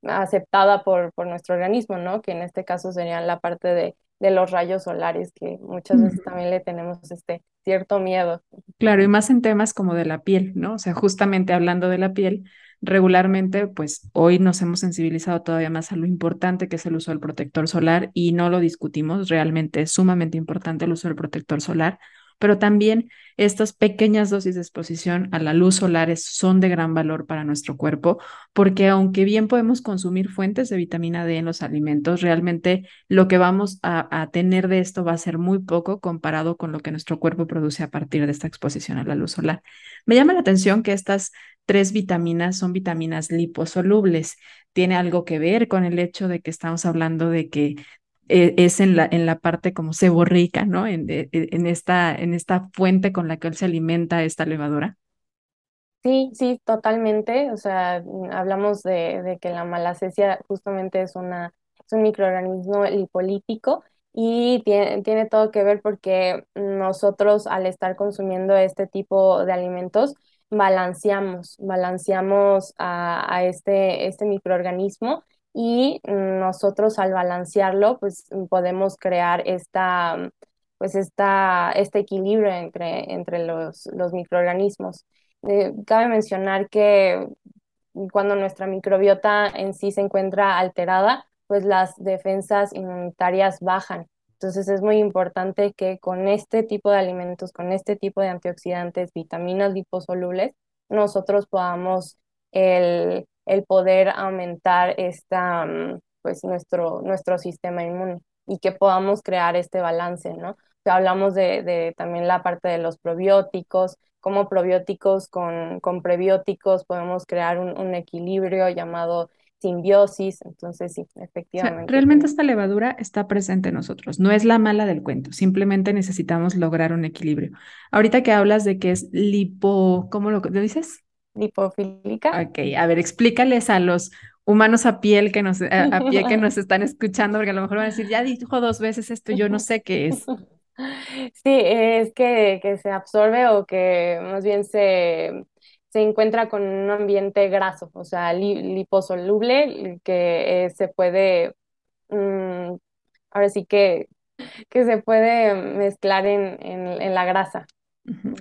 aceptada por, por nuestro organismo, ¿no? Que en este caso sería la parte de de los rayos solares, que muchas veces también le tenemos este cierto miedo. Claro, y más en temas como de la piel, ¿no? O sea, justamente hablando de la piel, regularmente, pues hoy nos hemos sensibilizado todavía más a lo importante que es el uso del protector solar y no lo discutimos, realmente es sumamente importante el uso del protector solar, pero también estas pequeñas dosis de exposición a la luz solar son de gran valor para nuestro cuerpo, porque aunque bien podemos consumir fuentes de vitamina D en los alimentos, realmente lo que vamos a, a tener de esto va a ser muy poco comparado con lo que nuestro cuerpo produce a partir de esta exposición a la luz solar. Me llama la atención que estas tres vitaminas son vitaminas liposolubles. ¿Tiene algo que ver con el hecho de que estamos hablando de que eh, es en la, en la parte como seborreica, ¿no? En, de- e- en esta, en esta fuente con la que él se alimenta esta levadura. Sí, sí, totalmente. O sea, mm, hablamos de, de que la malacesia justamente es una, es un microorganismo lipolítico y tiene, tiene todo que ver porque nosotros al estar consumiendo este tipo de alimentos balanceamos, balanceamos a, este, este microorganismo y nosotros al balancearlo pues podemos crear esta, pues esta, este equilibrio entre, entre los, los microorganismos. Eh, cabe mencionar que cuando nuestra microbiota en sí se encuentra alterada, pues las defensas inmunitarias bajan. Entonces es muy importante que con este tipo de alimentos, con este tipo de antioxidantes, vitaminas liposolubles, nosotros podamos el, el poder aumentar esta, mm, pues nuestro, nuestro sistema inmune y que podamos crear este balance, ¿no? Hablamos de, de también la parte de los probióticos, como probióticos con, con prebióticos podemos crear un equilibrio llamado simbiosis. Entonces, sí, O sea, efectivamente. realmente esta levadura está presente en nosotros, no es la mala del cuento, simplemente necesitamos lograr un equilibrio. Ahorita que hablas de que es lipo, ¿cómo lo, lo dices? Lipofílica. Ok, a ver, explícales a los humanos a piel que nos, a, a pie que nos <laughs> están escuchando, porque a lo mejor van a decir, ya dijo dos veces esto, yo no sé qué es. <laughs> Sí, es que, que se absorbe o que más bien se, se encuentra con un ambiente graso, o sea, li- liposoluble, que eh, se puede, mm, ahora sí que, que se puede mezclar en, en, en la grasa.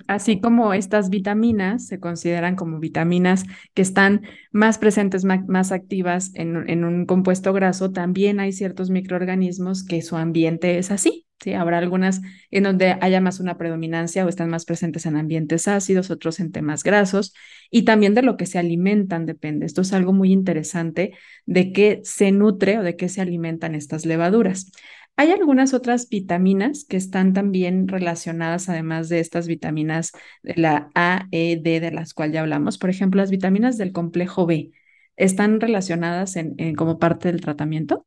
Así como estas vitaminas se consideran como vitaminas que están más presentes, más, activas en, en un compuesto graso, también hay ciertos microorganismos que su ambiente es así. Sí, habrá algunas en donde haya más una predominancia o están más presentes en ambientes ácidos, otros en temas grasos, y también de lo que se alimentan depende. Esto es algo muy interesante de qué se nutre o de qué se alimentan estas levaduras. Hay algunas otras vitaminas que están también relacionadas, además de estas vitaminas de la A, E, D, de las cuales ya hablamos. Por ejemplo, las vitaminas del complejo B, ¿están relacionadas en, en como parte del tratamiento?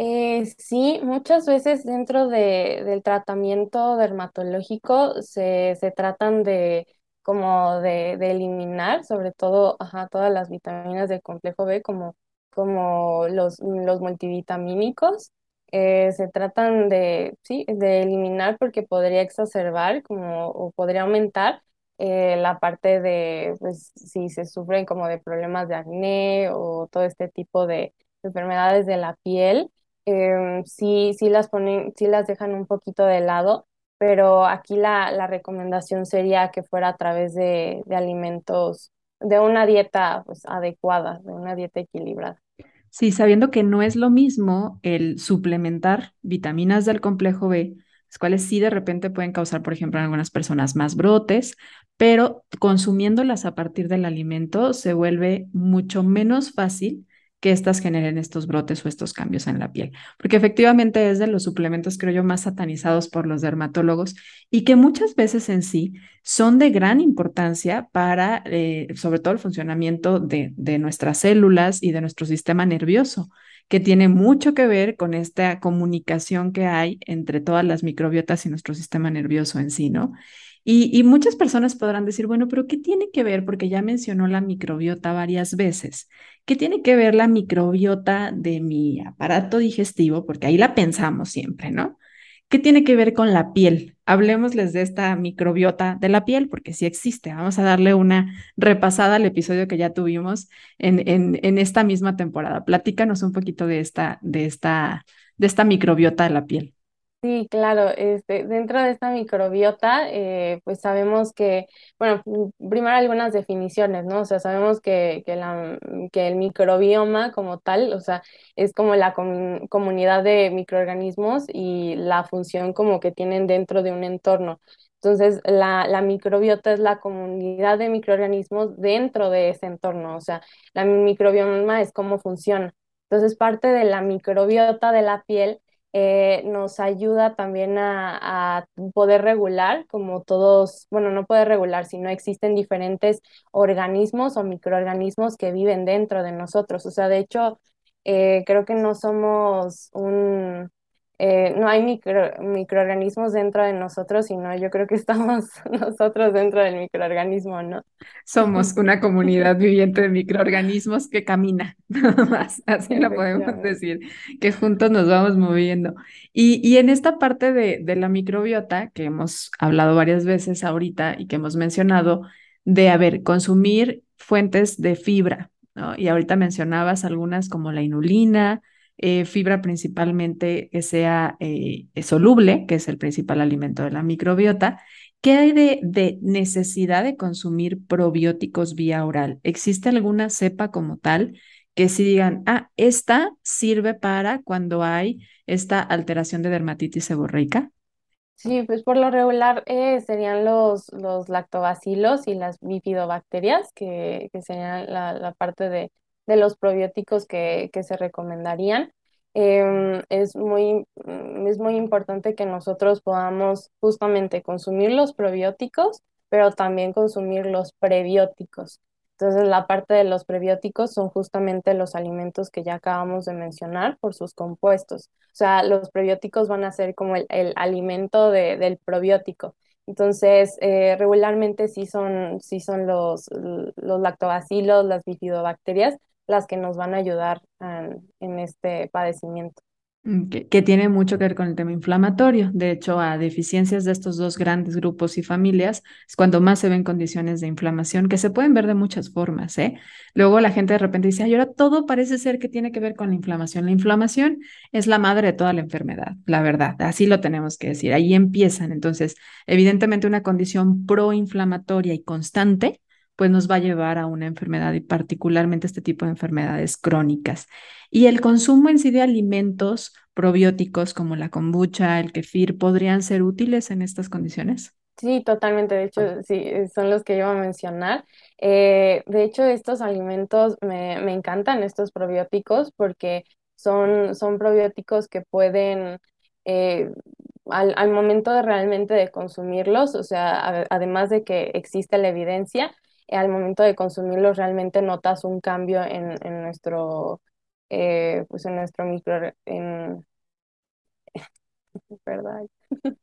Eh, sí, muchas veces dentro de, del tratamiento dermatológico se, se tratan de como de, de eliminar, sobre todo, todas las vitaminas del complejo B, como, como los, los multivitamínicos. Eh, se tratan de, sí, de eliminar porque podría exacerbar como, o podría aumentar eh, la parte de, pues, si se sufren como de problemas de acné o todo este tipo de enfermedades de la piel, eh, sí, las ponen, sí las dejan un poquito de lado, pero aquí la, la recomendación sería que fuera a través de, de alimentos, de una dieta pues, adecuada, de una dieta equilibrada. Sí, sabiendo que no es lo mismo el suplementar vitaminas del complejo B, las cuales sí de repente pueden causar, por ejemplo, en algunas personas más brotes, pero consumiéndolas a partir del alimento se vuelve mucho menos fácil que éstas generen estos brotes o estos cambios en la piel. Porque efectivamente es de los suplementos, creo yo, más satanizados por los dermatólogos y que muchas veces en sí son de gran importancia para, eh, sobre todo, el funcionamiento de, de nuestras células y de nuestro sistema nervioso que tiene mucho que ver con esta comunicación que hay entre todas las microbiotas y nuestro sistema nervioso en sí, ¿no? Y, muchas personas podrán decir, bueno, pero ¿qué tiene que ver? Porque ya mencionó la microbiota varias veces. ¿Qué tiene que ver la microbiota de mi aparato digestivo? Porque ahí la pensamos siempre, ¿no? ¿Qué tiene que ver con la piel? Hablemosles de esta microbiota de la piel, porque sí existe. Vamos a darle una repasada al episodio que ya tuvimos en, en, en esta misma temporada. Platícanos un poquito de esta, de esta, de esta microbiota de la piel. Sí, claro, este, dentro de esta microbiota, eh, pues sabemos que, bueno, primero algunas definiciones, ¿no? O sea, sabemos que, que, la, que el microbioma como tal, o sea, es como la comunidad de microorganismos y la función como que tienen dentro de un entorno. Entonces, la, la microbiota es la comunidad de microorganismos dentro de ese entorno, o sea, la microbioma es cómo funciona. Entonces, parte de la microbiota de la piel eh, nos ayuda también a, a, poder regular, como todos, bueno, no poder regular, sino existen diferentes organismos o microorganismos que viven dentro de nosotros. O sea, de hecho, eh, creo que no somos un, eh, no hay micro, microorganismos dentro de nosotros, sino yo creo que estamos <laughs> nosotros dentro del microorganismo, ¿no? Somos una <laughs> comunidad viviente de microorganismos que camina, <laughs> nada más, así lo podemos decir, que juntos nos vamos moviendo. Y, y en esta parte de, de la microbiota, que hemos hablado varias veces ahorita y que hemos mencionado, de, a ver, consumir fuentes de fibra, ¿no? Y ahorita mencionabas algunas como la inulina, eh, fibra principalmente que sea eh, soluble, que es el principal alimento de la microbiota. ¿Qué hay de, necesidad de consumir probióticos vía oral? ¿Existe alguna cepa como tal que si digan, ah, esta sirve para cuando hay esta alteración de dermatitis seborreica? Sí, pues por lo regular eh, serían los, los lactobacilos y las bifidobacterias, que, que serían la, la parte de, de los probióticos que, que se recomendarían. Em, es muy, mm, es muy importante que nosotros podamos justamente consumir los probióticos, pero también consumir los prebióticos. Entonces, la parte de los prebióticos son justamente los alimentos que ya acabamos de mencionar por sus compuestos. O sea, los prebióticos van a ser como el, el alimento de, del probiótico. Entonces, eh, regularmente sí son, sí son los, los lactobacilos, las bifidobacterias, las que nos van a ayudar en, este padecimiento. Mm, que, que, tiene mucho que ver con el tema inflamatorio. De hecho, a deficiencias de estos dos grandes grupos y familias es cuando más se ven condiciones de inflamación que se pueden ver de muchas formas. ¿eh? Luego la gente de repente dice, ay, ahora todo parece ser que tiene que ver con la inflamación. La inflamación es la madre de toda la enfermedad, la verdad. Así lo tenemos que decir. Ahí empiezan. Entonces, evidentemente una condición proinflamatoria y constante pues nos va a llevar a una enfermedad y particularmente este tipo de enfermedades crónicas. Y el consumo en sí de alimentos probióticos como la kombucha, el kefir, ¿podrían ser útiles en estas condiciones? Sí, totalmente. De hecho, sí, eh, son los que iba a mencionar. Eh, de hecho, estos alimentos me, me, encantan, estos probióticos, porque son, son probióticos que pueden, eh, al, al, momento de realmente de consumirlos, o sea, además de que existe la evidencia, al momento de consumirlos realmente notas un cambio en, en nuestro, eh, pues en nuestro micro, en, ¿verdad? <laughs>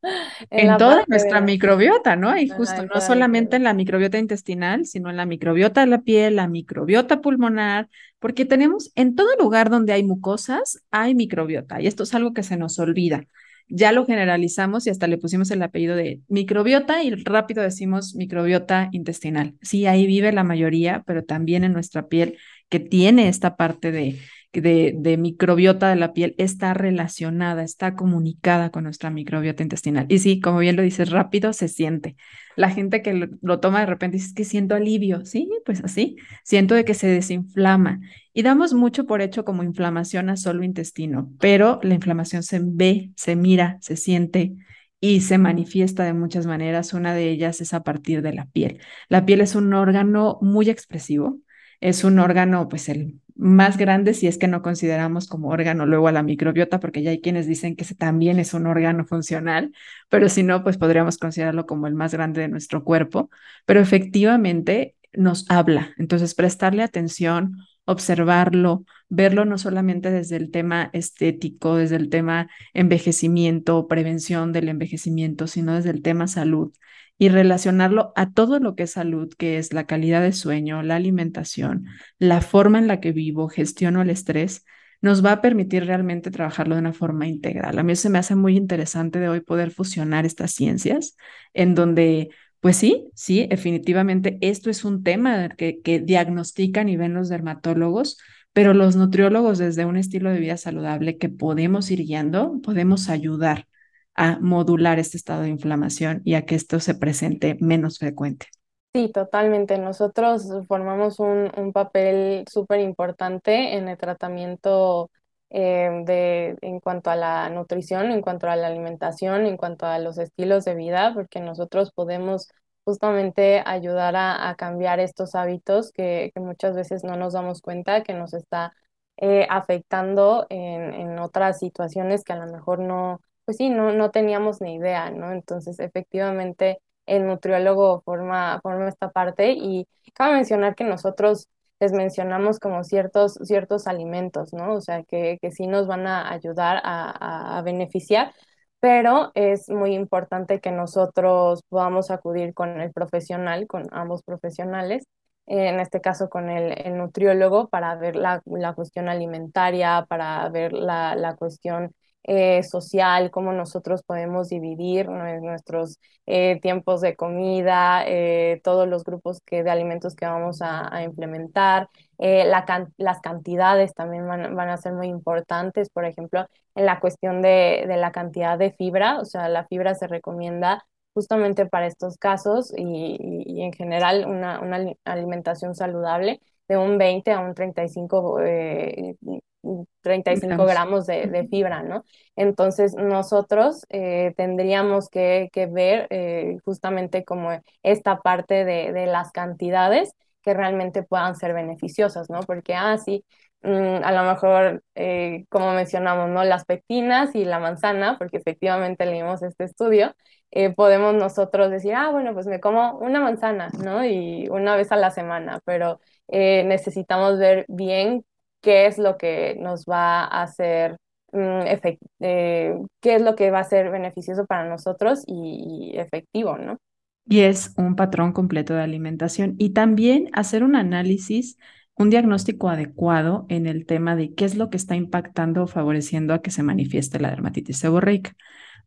en, toda nuestra microbiota, ¿no? Y justo, no solamente en la microbiota intestinal, sino en la microbiota de la piel, la microbiota pulmonar, porque tenemos en todo lugar donde hay mucosas, hay microbiota, y esto es algo que se nos olvida. Ya lo generalizamos y hasta le pusimos el apellido de microbiota y rápido decimos microbiota intestinal. Sí, ahí vive la mayoría, pero también en nuestra piel que tiene esta parte de de, microbiota de la piel está relacionada, está comunicada con nuestra microbiota intestinal. Y sí, como bien lo dices, rápido se siente. La gente que lo, toma de repente dice que siento alivio, sí, pues así, siento de que se desinflama. Y damos mucho por hecho como inflamación a solo intestino, pero la inflamación se ve, se mira, se siente y se manifiesta de muchas maneras. Una de ellas es a partir de la piel. La piel es un órgano muy expresivo, es un órgano, pues el más grande si es que no consideramos como órgano luego a la microbiota, porque ya hay quienes dicen que ese también es un órgano funcional, pero si no, pues podríamos considerarlo como el más grande de nuestro cuerpo, pero efectivamente nos habla. Entonces, prestarle atención, observarlo, verlo no solamente desde el tema estético, desde el tema envejecimiento, prevención del envejecimiento, sino desde el tema salud y relacionarlo a todo lo que es salud, que es la calidad de sueño, la alimentación, la forma en la que vivo, gestiono el estrés, nos va a permitir realmente trabajarlo de una forma integral. A mí se me hace muy interesante de hoy poder fusionar estas ciencias en donde, pues sí, sí, definitivamente esto es un tema que, que diagnostican y ven los dermatólogos, pero los nutriólogos desde un estilo de vida saludable que podemos ir guiando, podemos ayudar a modular este estado de inflamación y a que esto se presente menos frecuente. Sí, totalmente. Nosotros formamos un, un papel súper importante en el tratamiento eh, de, en cuanto a la nutrición, en cuanto a la alimentación, en cuanto a los estilos de vida, porque nosotros podemos justamente ayudar a, cambiar estos hábitos que, que, muchas veces no nos damos cuenta que nos está eh, afectando en, en otras situaciones que a lo mejor no, pues sí, no, no teníamos ni idea, ¿no? Entonces, efectivamente, el nutriólogo forma, forma esta parte y cabe mencionar que nosotros les mencionamos como ciertos, ciertos alimentos, ¿no? O sea, que, que sí nos van a ayudar a, a, beneficiar, pero es muy importante que nosotros podamos acudir con el profesional, con ambos profesionales, en este caso con el, el nutriólogo, para ver la, la, cuestión alimentaria, para ver la, la cuestión eh, social, cómo nosotros podemos dividir nuestros eh, tiempos de comida, eh, todos los grupos que, de alimentos que vamos a, implementar, las cantidades también van, a ser muy importantes, por ejemplo, en la cuestión de, la cantidad de fibra, o sea, la fibra se recomienda justamente para estos casos y, en general una, una, alimentación saludable de un 20 a un 35 35 gramos de, fibra, ¿no? Entonces nosotros eh, tendríamos que, ver eh, justamente como esta parte de, las cantidades que realmente puedan ser beneficiosas, ¿no? Porque, ah, sí, mm, a lo mejor, eh, como mencionamos, ¿no? Las pectinas y la manzana, porque efectivamente leímos este estudio, podemos nosotros decir, ah, bueno, pues me como una manzana, ¿no? Y una vez a la semana, pero necesitamos ver bien qué es lo que nos va a hacer, mm, eh, qué es lo que va a ser beneficioso para nosotros y, efectivo, ¿no? Y es un patrón completo de alimentación y también hacer un análisis, un diagnóstico adecuado en el tema de qué es lo que está impactando o favoreciendo a que se manifieste la dermatitis seborreica.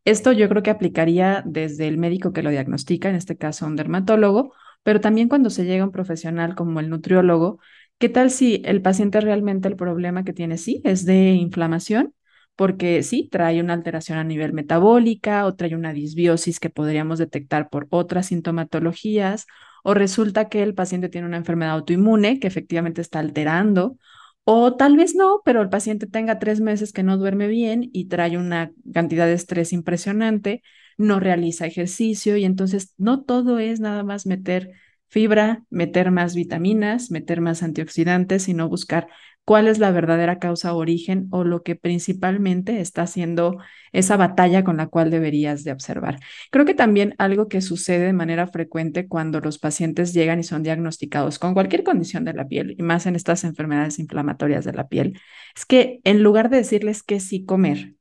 Esto yo creo que aplicaría desde el médico que lo diagnostica, en este caso un dermatólogo, pero también cuando se llega a un profesional como el nutriólogo, ¿Qué tal si el paciente realmente el problema que tiene sí es de inflamación? Porque sí, trae una alteración a nivel metabólica o trae una disbiosis que podríamos detectar por otras sintomatologías, o resulta que el paciente tiene una enfermedad autoinmune que efectivamente está alterando, o tal vez no, pero el paciente tenga tres meses que no duerme bien y trae una cantidad de estrés impresionante, no realiza ejercicio y entonces no todo es nada más meter fibra, meter más vitaminas, meter más antioxidantes, sino buscar cuál es la verdadera causa origen o lo que principalmente está haciendo esa batalla con la cual deberías de observar. Creo que también algo que sucede de manera frecuente cuando los pacientes llegan y son diagnosticados con cualquier condición de la piel, y más en estas enfermedades inflamatorias de la piel, es que en lugar de decirles que sí comer,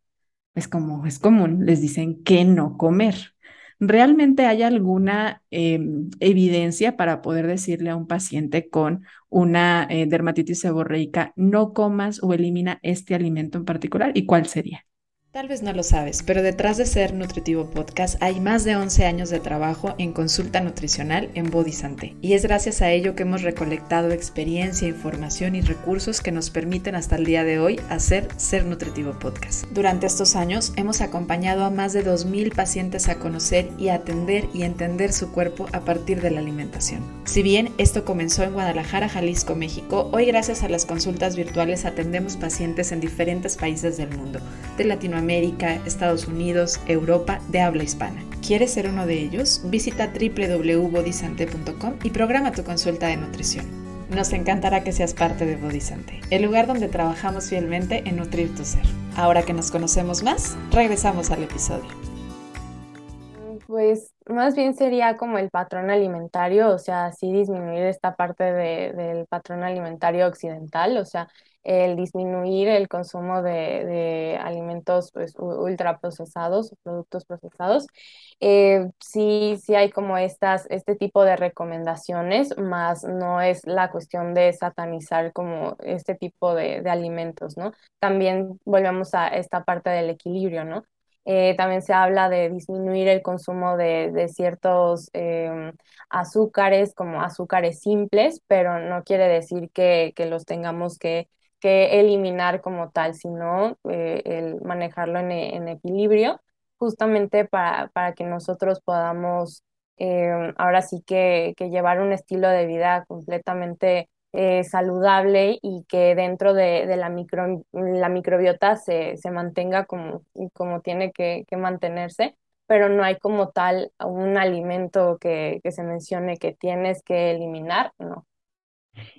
pues como es común, les dicen que no comer. ¿Realmente hay alguna em, evidencia para poder decirle a un paciente con una eh, dermatitis seborreica, no comas o elimina este alimento en particular? ¿Y cuál sería? Tal vez no lo sabes, pero detrás de Ser Nutritivo Podcast hay más de 11 años de trabajo en consulta nutricional en Body y es gracias a ello que hemos recolectado experiencia, información y recursos que nos permiten hasta el día de hoy hacer Ser Nutritivo Podcast. Durante estos años hemos acompañado a más de 2.000 pacientes a conocer y atender y entender su cuerpo a partir de la alimentación. Si bien esto comenzó en Guadalajara, Jalisco, México, hoy gracias a las consultas virtuales atendemos pacientes en diferentes países del mundo, de Latinoamérica, América, Estados Unidos, Europa de habla hispana. ¿Quieres ser uno de ellos? Visita www.bodisante.com y programa tu consulta de nutrición. Nos encantará que seas parte de Bodisante, el lugar donde trabajamos fielmente en nutrir tu ser. Ahora que nos conocemos más, regresamos al episodio. Pues más bien sería como el patrón alimentario, o sea, sí disminuir esta parte del patrón alimentario occidental, o sea, el disminuir el consumo de, alimentos pues, ultraprocesados, productos procesados. Eh, sí, sí hay como estas, este tipo de recomendaciones, más no es la cuestión de satanizar como este tipo de, alimentos, ¿no? También volvemos a esta parte del equilibrio, ¿no? Eh, también se habla de disminuir el consumo de, ciertos em, azúcares como azúcares simples, pero no quiere decir que los tengamos que que eliminar como tal, sino eh, el manejarlo en, equilibrio, justamente para, para, que nosotros podamos eh, ahora sí que, llevar un estilo de vida completamente eh, saludable y que dentro de, la, micro, la microbiota se, se mantenga como, como tiene que, que, mantenerse, pero no hay como tal un alimento que, que se mencione que tienes que eliminar, no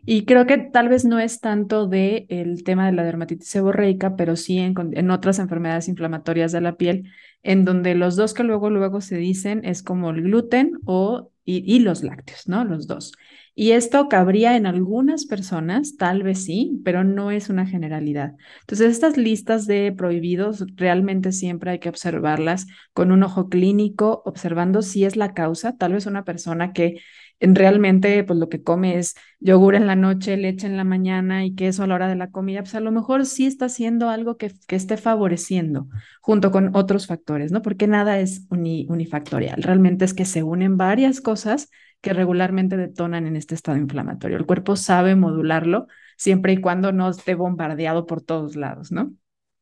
y creo que tal vez no es tanto de el tema de la dermatitis seborreica, pero sí en, en, otras enfermedades inflamatorias de la piel, en donde los dos que luego luego se dicen es como el gluten o y, y los lácteos, ¿no? Los dos. Y esto cabría en algunas personas, tal vez sí, pero no es una generalidad. Entonces, estas listas de prohibidos realmente siempre hay que observarlas con un ojo clínico, observando si es la causa. Tal vez una persona que realmente pues lo que come es yogur en la noche, leche en la mañana y queso a la hora de la comida, pues a lo mejor sí está haciendo algo que, que esté favoreciendo junto con otros factores, ¿no? Porque nada es unifactorial, realmente es que se unen varias cosas que regularmente detonan en este estado inflamatorio. El cuerpo sabe modularlo siempre y cuando no esté bombardeado por todos lados, ¿no?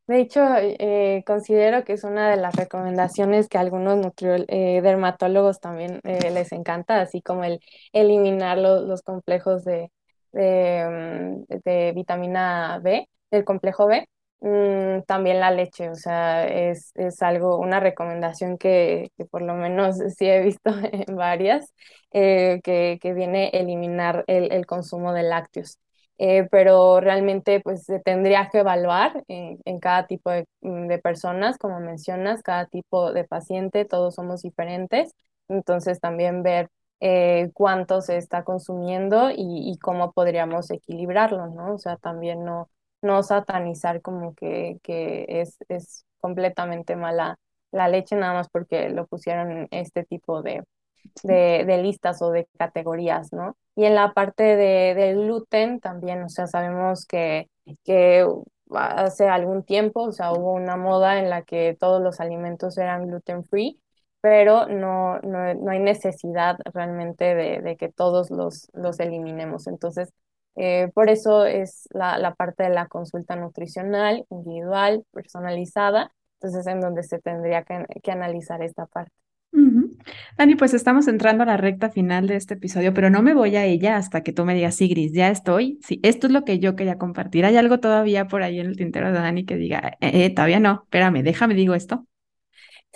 De hecho, eh, considero que es una de las recomendaciones que a algunos eh, dermatólogos también eh, les encanta, así como el eliminar los complejos de, mm, de, vitamina B, del complejo B, mm, también la leche, o sea, es, es algo, una recomendación que, que, por lo menos <laughs> sí he visto en varias, que, que, viene a eliminar el, el consumo de lácteos. Eh, pero realmente pues se tendría que evaluar en, cada tipo mm, de, personas, como mencionas, cada tipo de paciente, todos somos diferentes, entonces también ver eh, cuánto se está consumiendo y, cómo podríamos equilibrarlo, ¿no? O sea, también no, no satanizar como que, que es, es completamente mala la leche nada más porque lo pusieron en este tipo de, de, listas o de categorías, ¿no? Y en la parte de, del gluten también, o sea, sabemos que, que hace algún tiempo, o sea, hubo una moda en la que todos los alimentos eran gluten free, pero no, no, no hay necesidad realmente de, de, que todos los, los eliminemos. Entonces, eh, por eso es la, la, parte de la consulta nutricional, individual, personalizada, entonces en donde se tendría que, que analizar esta parte. Dani, pues estamos entrando a la recta final de este episodio, pero no me voy a ella hasta que tú me digas, sí, Gris, ya estoy. Sí, esto es lo que yo quería compartir. ¿Hay algo todavía por ahí en el tintero de Dani que diga, eh, eh todavía no, espérame, déjame, digo esto?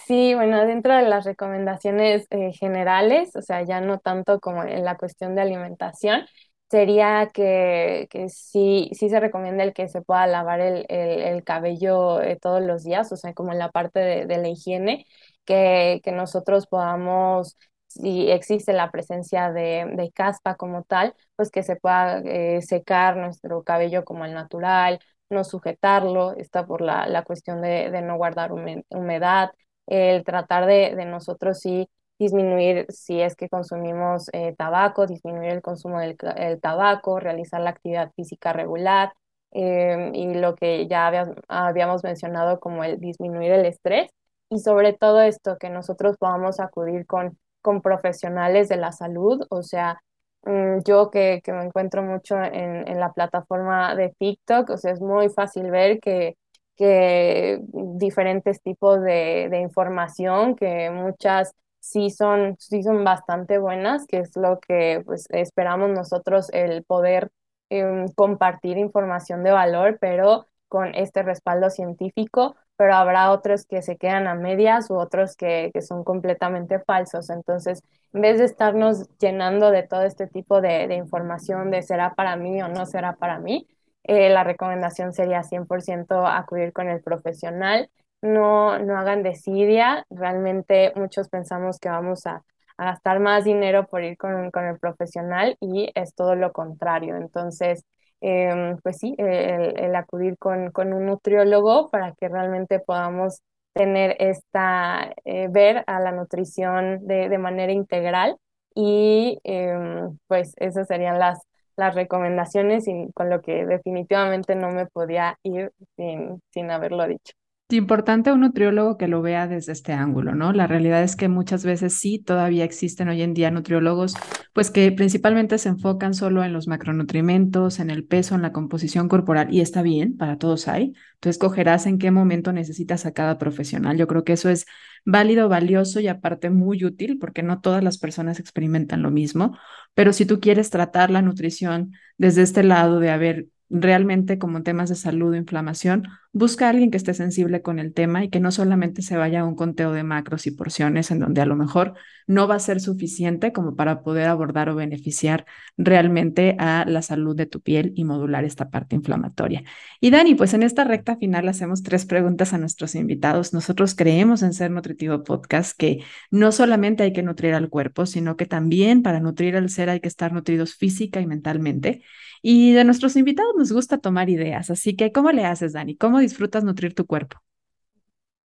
Sí, bueno, dentro de las recomendaciones eh, generales, o sea, ya no tanto como en la cuestión de alimentación, sería que, que sí, sí se recomienda el que se pueda lavar el, el, cabello eh, todos los días, o sea, como en la parte de, de la higiene que, nosotros podamos si existe la presencia de, caspa como tal, pues que se pueda eh, secar nuestro cabello como el natural, no sujetarlo, está por la, la cuestión de, de no guardar humedad, el tratar de, de nosotros sí disminuir si es que consumimos eh, tabaco, disminuir el consumo del el tabaco, realizar la actividad física regular eh, y lo que ya habíamos mencionado como el disminuir el estrés y sobre todo esto que nosotros podamos acudir con, con profesionales de la salud, o sea, mm, yo que, me encuentro mucho en, la plataforma de TikTok, o sea, es muy fácil ver que, diferentes tipos de información, que muchas sí son, sí son bastante buenas, que es lo que pues, esperamos nosotros, el poder em, compartir información de valor, pero con este respaldo científico, pero habrá otros que se quedan a medias u otros que, que son completamente falsos. Entonces, en vez de estarnos llenando de todo este tipo de, de información de será para mí o no será para mí, eh, la recomendación sería 100% acudir con el profesional no, no hagan desidia. Realmente muchos pensamos que vamos a, gastar más dinero por ir con, el profesional y es todo lo contrario. Entonces, em, pues sí, el, acudir con, un nutriólogo para que realmente podamos tener esta, eh, ver a la nutrición de, manera integral y em, pues esas serían las, las recomendaciones y con lo que definitivamente no me podía ir sin, sin haberlo dicho importante un nutriólogo que lo vea desde este ángulo, ¿no? La realidad es que muchas veces sí, todavía existen hoy en día nutriólogos, pues que principalmente se enfocan solo en los macronutrimentos, en el peso, en la composición corporal, y está bien, para todos hay. Tú escogerás en qué momento necesitas a cada profesional. Yo creo que eso es válido, valioso y aparte muy útil, porque no todas las personas experimentan lo mismo, pero si tú quieres tratar la nutrición desde este lado de haber realmente como temas de salud o inflamación, busca a alguien que esté sensible con el tema y que no solamente se vaya a un conteo de macros y porciones en donde a lo mejor no va a ser suficiente como para poder abordar o beneficiar realmente a la salud de tu piel y modular esta parte inflamatoria. Y Dani, pues en esta recta final hacemos tres preguntas a nuestros invitados. Nosotros creemos en Ser Nutritivo Podcast que no solamente hay que nutrir al cuerpo, sino que también para nutrir al ser hay que estar nutridos física y mentalmente. Y de nuestros invitados nos gusta tomar ideas, así que ¿cómo le haces, Dani? ¿Cómo disfrutas nutrir tu cuerpo?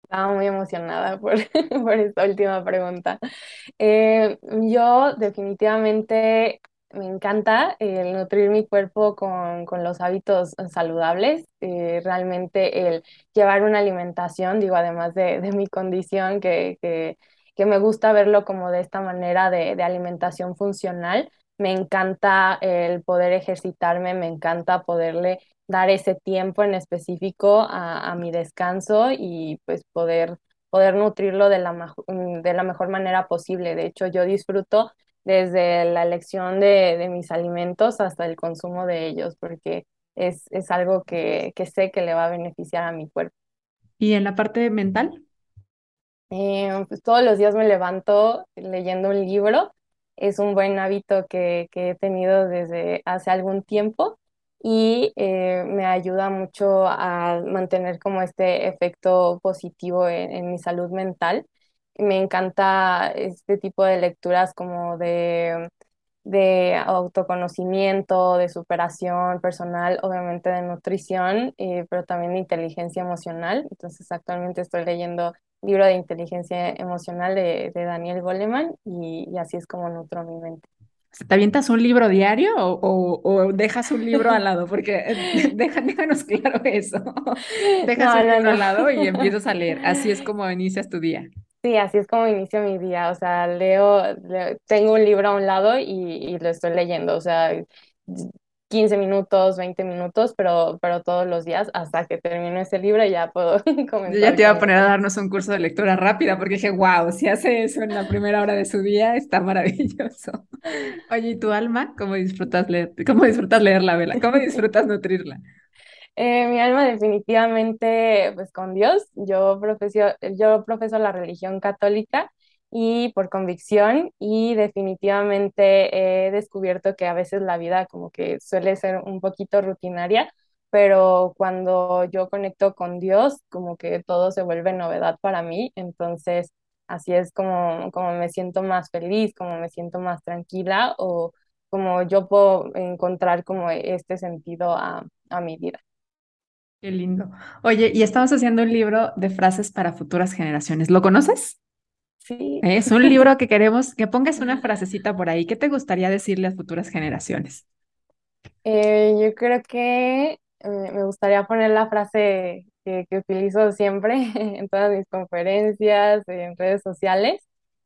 Estaba muy emocionada por, <laughs> por esta última pregunta. Eh, yo definitivamente me encanta el nutrir mi cuerpo con, con los hábitos saludables, eh, realmente el llevar una alimentación, digo, además de, de mi condición, que, que, que, me gusta verlo como de esta manera de, de alimentación funcional, me encanta el poder ejercitarme, me encanta poderle dar ese tiempo en específico a, mi descanso y pues poder, poder nutrirlo de la, mm, de la mejor manera posible. De hecho, yo disfruto desde la elección de, mis alimentos hasta el consumo de ellos, porque es, es algo que, que, sé que le va a beneficiar a mi cuerpo. ¿Y en la parte mental? Eh, pues todos los días me levanto leyendo un libro es un buen hábito que, he tenido desde hace algún tiempo y eh, me ayuda mucho a mantener como este efecto positivo en, mi salud mental. Me encanta este tipo de lecturas como de, de autoconocimiento, de superación personal, obviamente de nutrición, eh, pero también de inteligencia emocional. Entonces actualmente estoy leyendo libro de inteligencia emocional de, Daniel Goleman y, así es como nutro mi mente. ¿Te avientas un libro diario o, dejas un libro al lado? Porque eh, <laughs> déjanos claro eso. Dejas un libro al lado y <laughs> empiezas a leer. Así es como inicias tu día. Sí, así es como inicio mi día. O sea, leo, tengo un libro a un lado y, y lo estoy leyendo. O sea, 15 minutos, 20 minutos, pero, pero todos los días hasta que termine ese libro ya puedo comenzar. <laughs> Yo ya te iba a poner a darnos un curso de lectura rápida porque dije, wow, si hace eso en la primera hora de su día, está maravilloso. <laughs> Oye, ¿y tu alma? ¿Cómo disfrutas leer, cómo disfrutas leer la vela? ¿Cómo disfrutas nutrirla? Eh, mi alma definitivamente, pues con Dios. Yo profeso, yo profeso la religión católica y por convicción y definitivamente he descubierto que a veces la vida como que suele ser un poquito rutinaria, pero cuando yo conecto con Dios, como que todo se vuelve novedad para mí, entonces así es como, como me siento más feliz, como me siento más tranquila o como yo puedo encontrar como este sentido a, a mi vida. Qué lindo. Oye, y estamos haciendo un libro de frases para futuras generaciones. ¿Lo conoces? Sí. Es un libro que queremos que pongas una frasecita por ahí. ¿Qué te gustaría decirle a futuras generaciones? Eh, yo creo que eh, me gustaría poner la frase que, que utilizo siempre <laughs> en todas mis conferencias, en redes sociales,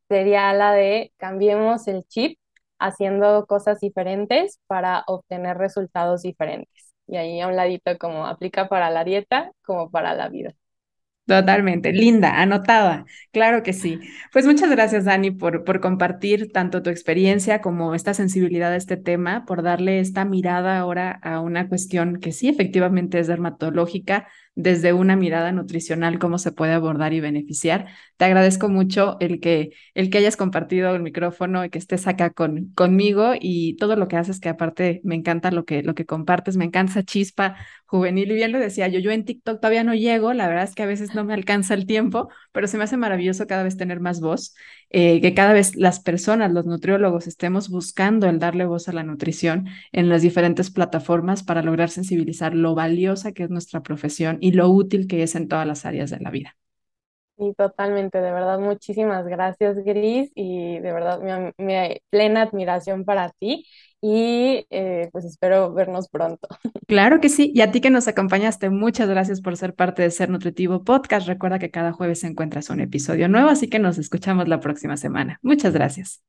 sería la de cambiemos el chip haciendo cosas diferentes para obtener resultados diferentes. Y ahí a un ladito como aplica para la dieta como para la vida. Totalmente, linda, anotada, claro que sí. Pues muchas gracias, Dani, por, por compartir tanto tu experiencia como esta sensibilidad a este tema, por darle esta mirada ahora a una cuestión que sí efectivamente es dermatológica, desde una mirada nutricional, cómo se puede abordar y beneficiar. Te agradezco mucho el que, el que hayas compartido el micrófono y que estés acá con, conmigo y todo lo que haces, que aparte me encanta lo que, lo que compartes, me encanta chispa juvenil y bien lo decía yo, yo en TikTok todavía no llego, la verdad es que a veces no me alcanza el tiempo, pero se me hace maravilloso cada vez tener más voz, eh, que cada vez las personas, los nutriólogos, estemos buscando el darle voz a la nutrición en las diferentes plataformas para lograr sensibilizar lo valiosa que es nuestra profesión lo útil que es en todas las áreas de la vida. Y totalmente, de verdad, muchísimas gracias, Gris, y de verdad mi, mi plena admiración para ti y eh, pues espero vernos pronto. <laughs> Claro que sí, y a ti que nos acompañaste, muchas gracias por ser parte de Ser Nutritivo Podcast. Recuerda que cada jueves encuentras un episodio nuevo, así que nos escuchamos la próxima semana. Muchas gracias.